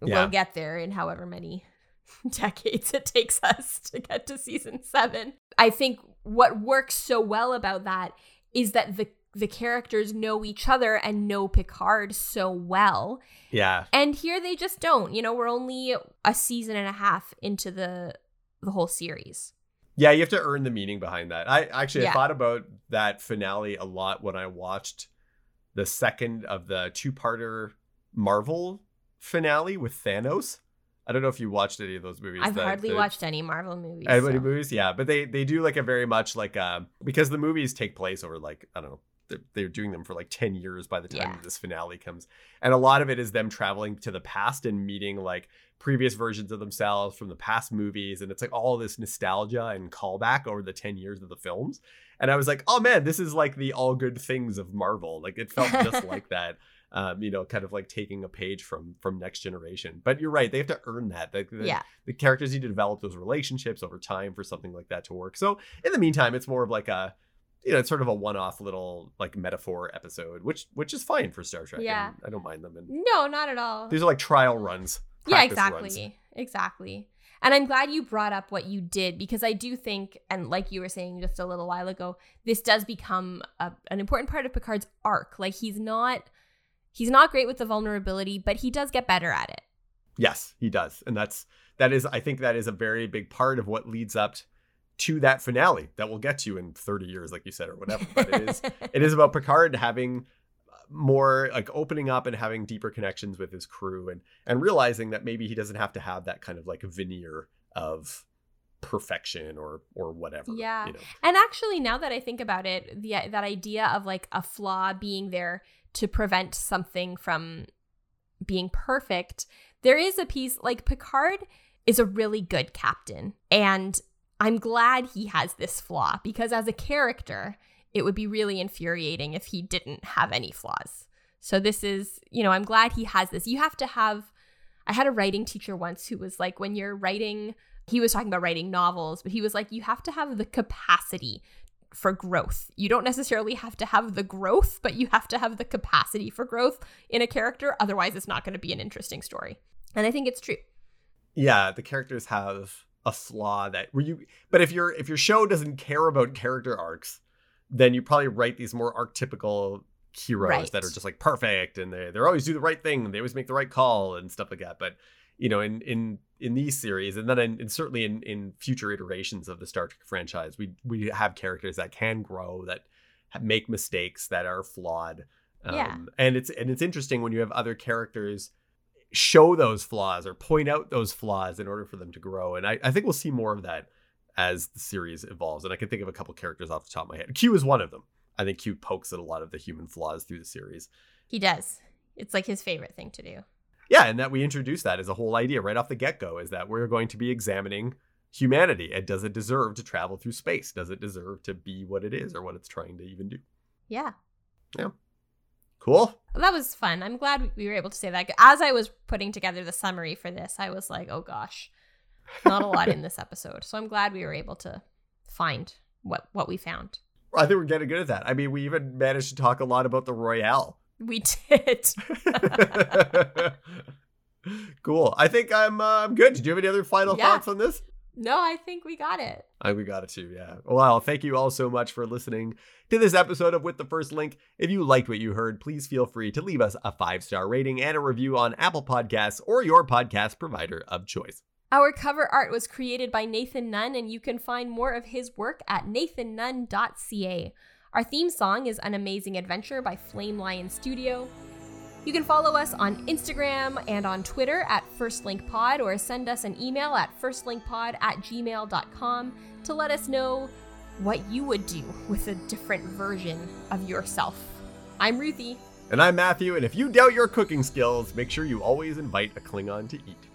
Yeah. We'll get there in however many (laughs) decades it takes us (laughs) to get to season 7. I think what works so well about that is that the the characters know each other and know Picard so well. yeah. And here they just don't. You know, we're only a season and a half into the the whole series. Yeah, you have to earn the meaning behind that. I actually I thought about that finale a lot when I watched the second of the two-parter Marvel finale with Thanos. I don't know if you watched any of those movies. I've the- hardly the- watched any Marvel movies. Anybody so- movies, yeah, but they they do like a very much like uh because the movies take place over like I don't know they're, they're doing them for like ten years by the time Yeah. this finale comes, and a lot of it is them traveling to the past and meeting like previous versions of themselves from the past movies, and it's like all this nostalgia and callback over the ten years of the films, and I was like, oh man, this is like the all good things of Marvel, like it felt just (laughs) like that. Um, you know, kind of like taking a page from from Next Generation. But you're right; they have to earn that. Like, the, Yeah. the characters need to develop those relationships over time for something like that to work. So in the meantime, it's more of like a you know, it's sort of a one-off little like metaphor episode, which which is fine for Star Trek. Yeah. I don't mind them. And No, not at all. these are like trial runs. Yeah, exactly. runs. Exactly. And I'm glad you brought up what you did because I do think, and like you were saying just a little while ago, this does become a, an important part of Picard's arc. Like he's not, he's not great with the vulnerability, but he does get better at it. Yes, he does, and that's that is I think that is a very big part of what leads up to that finale that we'll get to in 30 years, like you said, or whatever. But it is (laughs) it is about Picard having more like opening up and having deeper connections with his crew and and realizing that maybe he doesn't have to have that kind of like veneer of perfection or or whatever. Yeah. You know. And actually, now that I think about it, the that idea of like a flaw being there to prevent something from being perfect, there is a piece like Picard is a really good captain, and I'm glad he has this flaw because as a character, it would be really infuriating if he didn't have any flaws. So this is, you know, I'm glad he has this. You have to have. I had a writing teacher once who was like, when you're writing he was talking about writing novels, but he was like, you have to have the capacity for growth. You don't necessarily have to have the growth, but you have to have the capacity for growth in a character. Otherwise, it's not going to be an interesting story. And I think it's true. Yeah, the characters have a flaw that where you but if your if your show doesn't care about character arcs, then you probably write these more archetypical heroes Right. that are just like perfect and they they always do the right thing, they always make the right call and stuff like that. But you know, in in in these series, and then in, and certainly in in future iterations of the Star Trek franchise, we we have characters that can grow, that make mistakes, that are flawed. Um, Yeah. and it's and it's interesting when you have other characters show those flaws or point out those flaws in order for them to grow. And I, I think we'll see more of that as the series evolves. And I can think of a couple characters off the top of my head. Q is one of them. I think Q pokes at a lot of the human flaws through the series. He does. It's like his favorite thing to do. Yeah, and that we introduced that as a whole idea right off the get go is that we're going to be examining humanity and does it deserve to travel through space? Does it deserve to be what it is or what it's trying to even do? Yeah. Yeah. Cool. That was fun. I'm glad we were able to say that. As I was putting together the summary for this, I was like, oh gosh, not a lot (laughs) in this episode. So I'm glad we were able to find what what we found. I think we're getting good at that. I mean, we even managed to talk a lot about the Royale. We did. (laughs) cool. I think I'm uh, I'm good. Did you have any other final Yeah. thoughts on this? no, I think we got it. I think we got it too, yeah. Well, thank you all so much for listening to this episode of With the First Link. If you liked what you heard, please feel free to leave us a five star rating and a review on Apple Podcasts or your podcast provider of choice. Our cover art was created by Nathan Nunn, and you can find more of his work at nathannunn.ca. Our theme song is An Amazing Adventure by Flame Lion Studio. You can follow us on Instagram and on Twitter at FirstLinkPod or send us an email at firstlinkpod at gmail.com to let us know what you would do with a different version of yourself. I'm Ruthie. And I'm Matthew, and if you doubt your cooking skills, make sure you always invite a Klingon to eat.